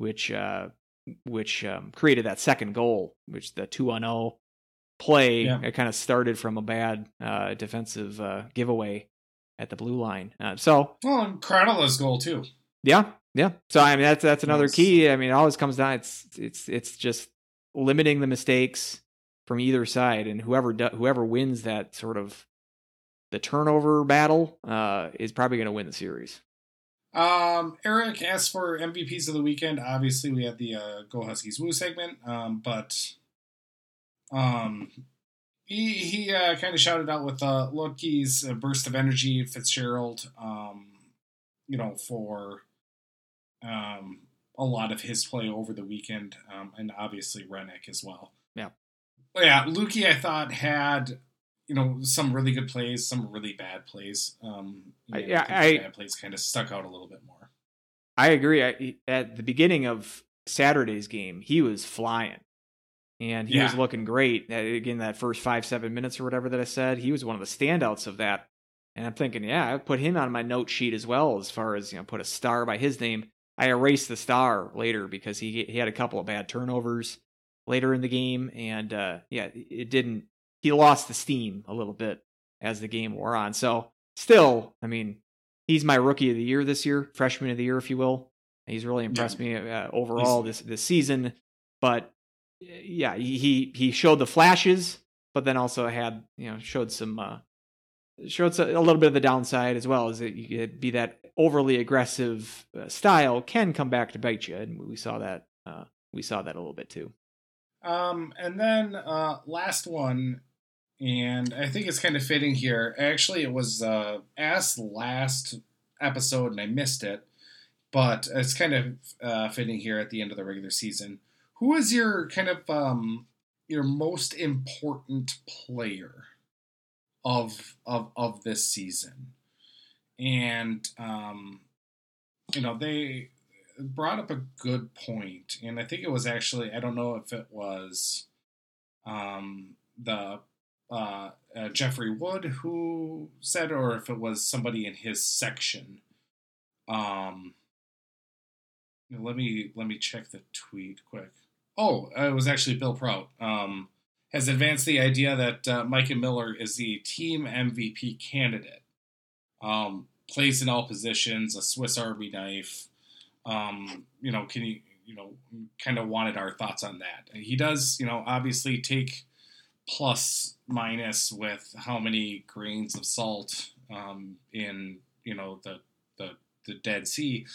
[SPEAKER 4] which uh, which um, created that second goal, which the two on zero oh play yeah. it kind of started from a bad uh, defensive uh, giveaway at the blue line. Uh, so
[SPEAKER 2] well, and Krannila's goal too.
[SPEAKER 4] Yeah, yeah. So I mean that's that's another yes. key. I mean, it always comes down. It's it's it's just limiting the mistakes from either side, and whoever do, whoever wins that sort of the turnover battle uh, is probably going to win the series.
[SPEAKER 2] Um, Eric asked for MVPs of the weekend. Obviously, we had the uh, Go Huskies Woo segment, um, but um, he he uh, kind of shouted out with uh, Loki's uh, burst of energy, Fitzgerald, um, you know, for um, a lot of his play over the weekend, um, and obviously Rennick as well.
[SPEAKER 4] Yeah.
[SPEAKER 2] But yeah, Lukey I thought had you know some really good plays, some really bad plays. Um,
[SPEAKER 4] I- yeah,
[SPEAKER 2] the
[SPEAKER 4] I-
[SPEAKER 2] bad plays kind of stuck out a little bit more.
[SPEAKER 4] I agree. I, at the beginning of Saturday's game, he was flying, and he was looking great. Again, that first five seven minutes or whatever that I said, he was one of the standouts of that. And I'm thinking, yeah, I put him on my note sheet as well, as far as you know, put a star by his name. I erased the star later because he he had a couple of bad turnovers later in the game, and uh, yeah, it didn't. He lost the steam a little bit as the game wore on. So still, I mean, he's my rookie of the year this year, freshman of the year, if you will. He's really impressed me uh, overall this this season. But uh, yeah, he he- showed the flashes, but then also had you know showed some uh, showed a little bit of the downside as well as that you could be that overly aggressive uh, style can come back to bite you, and we saw that uh, we saw that a little bit too.
[SPEAKER 2] Um, and then uh, last one, and I think it's kind of fitting here. Actually, it was uh, asked last episode, and I missed it, but it's kind of uh, fitting here at the end of the regular season. Who is your kind of um, your most important player of of of this season? And um, you know they brought up a good point, and I think it was actually I don't know if it was um, the uh, uh, Jeffrey Wood who said, or if it was somebody in his section. Um, let me let me check the tweet quick. Oh, it was actually Bill Prout. Um, has advanced the idea that uh, Micah Miller is the team MVP candidate. Um, plays in all positions, a Swiss Army knife. Um, you know, can you, you know, kind of wanted our thoughts on that. He does, you know, obviously take plus minus with how many grains of salt um, in, you know, the, the, the Dead Sea.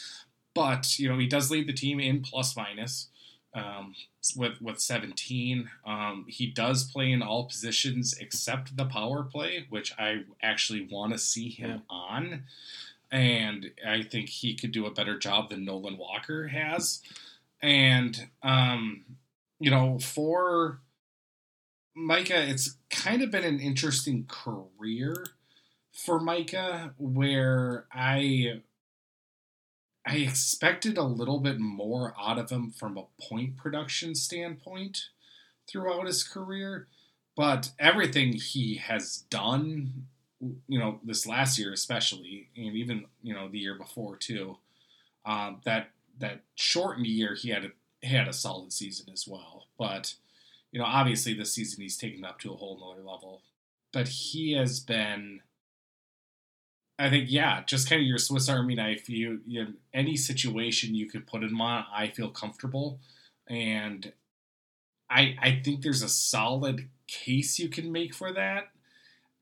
[SPEAKER 2] But, you know, he does lead the team in plus minus um, with with 17. Um, he does play in all positions except the power play, which I actually want to see him on. And I think he could do a better job than Nolan Walker has. And, um, you know, for Micah, it's kind of been an interesting career for Micah where I I expected a little bit more out of him from a point production standpoint throughout his career, but everything he has done, you know, this last year especially, and even you know the year before too, um, that that shortened year he had a he had a solid season as well. But you know, obviously this season he's taken up to a whole nother level. But he has been I think yeah, just kind of your Swiss Army knife. You, you any situation you could put him on, I feel comfortable, and I I think there's a solid case you can make for that.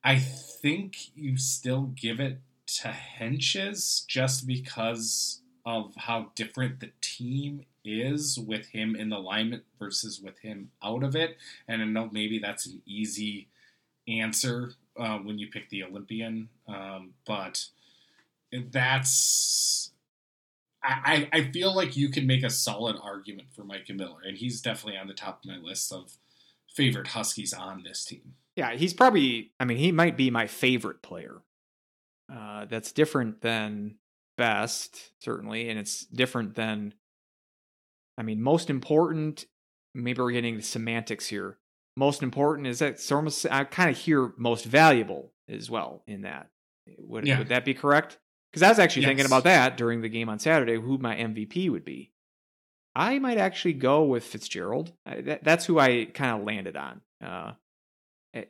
[SPEAKER 2] I think you still give it to Hentges just because of how different the team is with him in the alignment versus with him out of it. And I know maybe that's an easy answer uh, when you pick the Olympian, um, but that's. I, I feel like you can make a solid argument for Micah Miller, and he's definitely on the top of my list of favorite Huskies on this team.
[SPEAKER 4] Yeah, he's probably. I mean, he might be my favorite player. Uh, that's different than best, certainly, and it's different than. I mean, most important. Maybe we're getting the semantics here. Most important is that almost, I kind of hear most valuable as well in that. Would
[SPEAKER 2] Yeah.
[SPEAKER 4] would that be correct? Because I was actually thinking about that during the game on Saturday. Who my MVP would be. I might actually go with Fitzgerald. I, that, that's who I kind of landed on. Uh,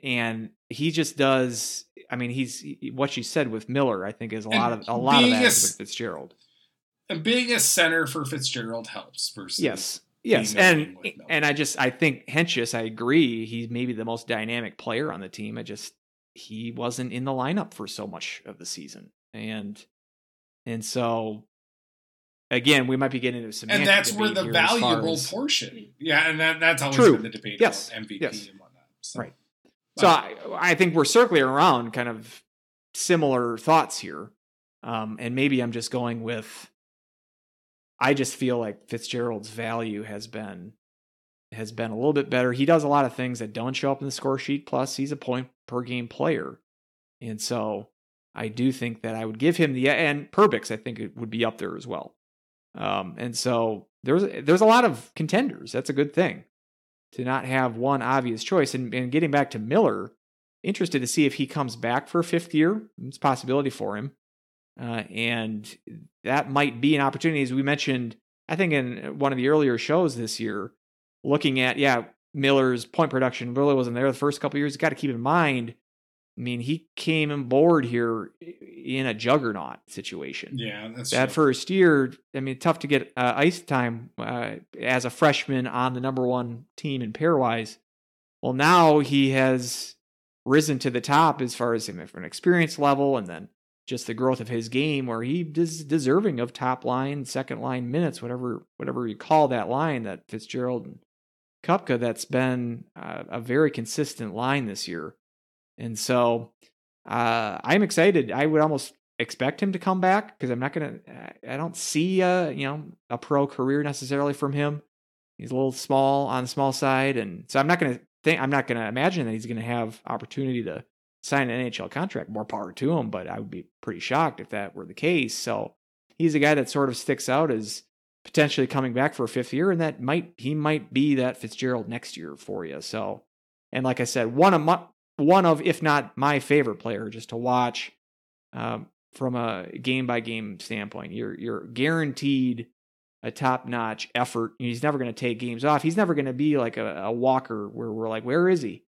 [SPEAKER 4] and he just does. I mean, he's he- what you said with Miller. I think is a lot of a lot of that is with Fitzgerald.
[SPEAKER 2] And being a center for Fitzgerald helps versus
[SPEAKER 4] Yes, yes, and
[SPEAKER 2] wing with Miller.
[SPEAKER 4] and I just I think Hentges. I agree. He's maybe the most dynamic player on the team. I just he wasn't in the lineup for so much of the season, and and so again, we might be getting into some
[SPEAKER 2] and that's where the valuable portion. Yeah, and that, that's always
[SPEAKER 4] True.
[SPEAKER 2] been the debate
[SPEAKER 4] Yes,
[SPEAKER 2] about MVP
[SPEAKER 4] yes.
[SPEAKER 2] and whatnot. So.
[SPEAKER 4] Right. So I, I think we're circling around kind of similar thoughts here. Um, and maybe I'm just going with I just feel like Fitzgerald's value has been has been a little bit better. He does a lot of things that don't show up in the score sheet. Plus, he's a point per game player, and so I do think that I would give him the and Perbix. I think it would be up there as well. Um, and so there's there's a lot of contenders. That's a good thing to not have one obvious choice. And, and getting back to Miller, interested to see if he comes back for a fifth year. It's a possibility for him. Uh, and that might be an opportunity, as we mentioned, I think in one of the earlier shows this year, looking at, yeah, Miller's point production really wasn't there the first couple years. You got to keep in mind, I mean, he came on board here in a juggernaut situation.
[SPEAKER 2] Yeah, that's
[SPEAKER 4] that
[SPEAKER 2] true.
[SPEAKER 4] first year. I mean, tough to get uh, ice time uh, as a freshman on the number one team in pairwise. Well, now he has risen to the top as far as him from an experience level, and then just the growth of his game, where he is deserving of top line, second line minutes, whatever whatever you call that line that Fitzgerald and Kupka. That's been uh, a very consistent line this year, and so uh, I'm excited. I would almost expect him to come back because I'm not gonna. I don't see a you know a pro career necessarily from him. He's a little small on the small side, and so I'm not gonna think. I'm not gonna imagine that he's gonna have opportunity to sign an NHL contract. More power to him, but I would be pretty shocked if that were the case. So he's a guy that sort of sticks out as potentially coming back for a fifth year, and that might he might be that Fitzgerald next year for you. So, and like I said, one of my one of if not my favorite player just to watch um, from a game by game standpoint. You're you're guaranteed a top notch effort. He's never going to take games off. He's never going to be like a, a, Walker where we're like, where is he?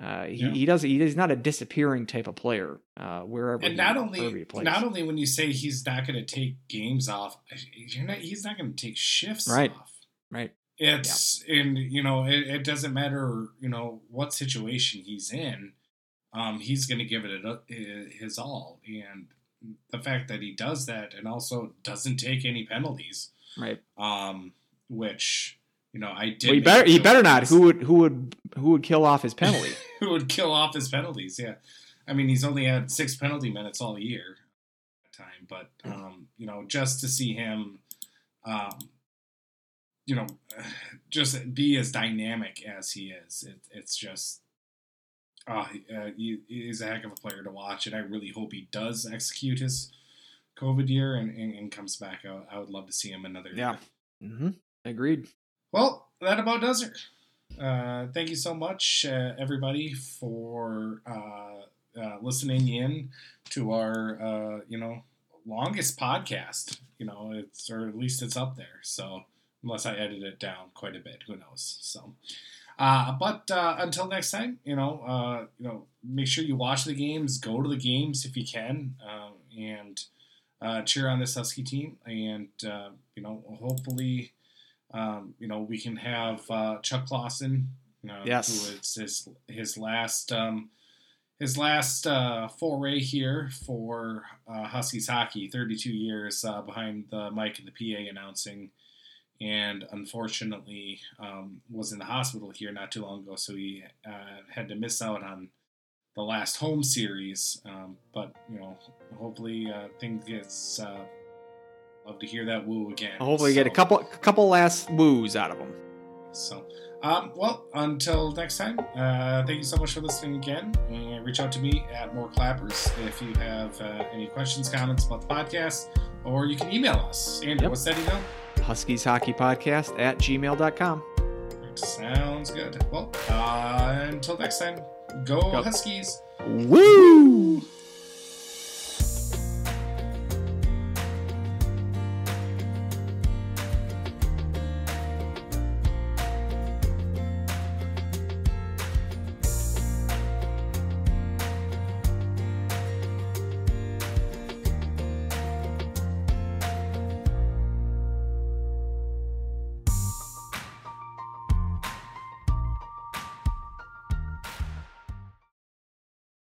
[SPEAKER 4] Uh, he,
[SPEAKER 2] Yeah.
[SPEAKER 4] he does he's not a disappearing type of player. Uh, wherever
[SPEAKER 2] and not only
[SPEAKER 4] he plays.
[SPEAKER 2] not only when you say he's not going to take games off, you're not. He's not going to take shifts
[SPEAKER 4] Right.
[SPEAKER 2] off.
[SPEAKER 4] right.
[SPEAKER 2] It's and you know it, it doesn't matter you know what situation he's in, um, he's going to give it a, his all, and the fact that he does that and also doesn't take any penalties,
[SPEAKER 4] Right.
[SPEAKER 2] um, which you know I did.
[SPEAKER 4] Well, he better he better not. Who would who would who would kill off his penalty?
[SPEAKER 2] who would kill off his penalties. Yeah, I mean he's only had six penalty minutes all year time, but um, you know just to see him, um, you know, just be as dynamic as he is, it, it's just. Uh, uh, he, he's a heck of a player to watch, and I really hope he does execute his COVID year and, and, and comes back. I, I would love to see him another
[SPEAKER 4] Yeah.
[SPEAKER 2] year.
[SPEAKER 4] mm-hmm. Agreed.
[SPEAKER 2] Well, that about does it. Uh, thank you so much, uh, everybody, for uh, uh, listening in to our, uh, you know, longest podcast. You know, it's or at least it's up there. So unless I edit it down quite a bit, who knows? So, uh, but uh, until next time, you know, uh, you know, make sure you watch the games, go to the games if you can, um, and uh, cheer on this Husky team, and you know, hopefully um, you know, we can have uh, Chuck Clausen, uh,
[SPEAKER 4] Yes.
[SPEAKER 2] who is his his last um, his last uh, foray here for uh, Huskies hockey. Thirty two years uh, behind the mic and the PA announcing, and unfortunately um, was in the hospital here not too long ago, so he uh, had to miss out on the last home series. Um, but you know, hopefully uh, things gets. Uh, love to hear that woo again.
[SPEAKER 4] Hopefully, get a
[SPEAKER 2] So-
[SPEAKER 4] couple couple last woos out of them.
[SPEAKER 2] so, um, well, until next time, uh, thank you so much for listening again. And reach out to me at More Clappers if you have uh, any questions, comments about the podcast, or you can email us. Andrew,
[SPEAKER 4] Yep.
[SPEAKER 2] what's that email?
[SPEAKER 4] Huskies Hockey Podcast at gmail.com.
[SPEAKER 2] Sounds good. Well, uh, until next time, go,
[SPEAKER 4] Go.
[SPEAKER 2] Huskies.
[SPEAKER 4] Woo!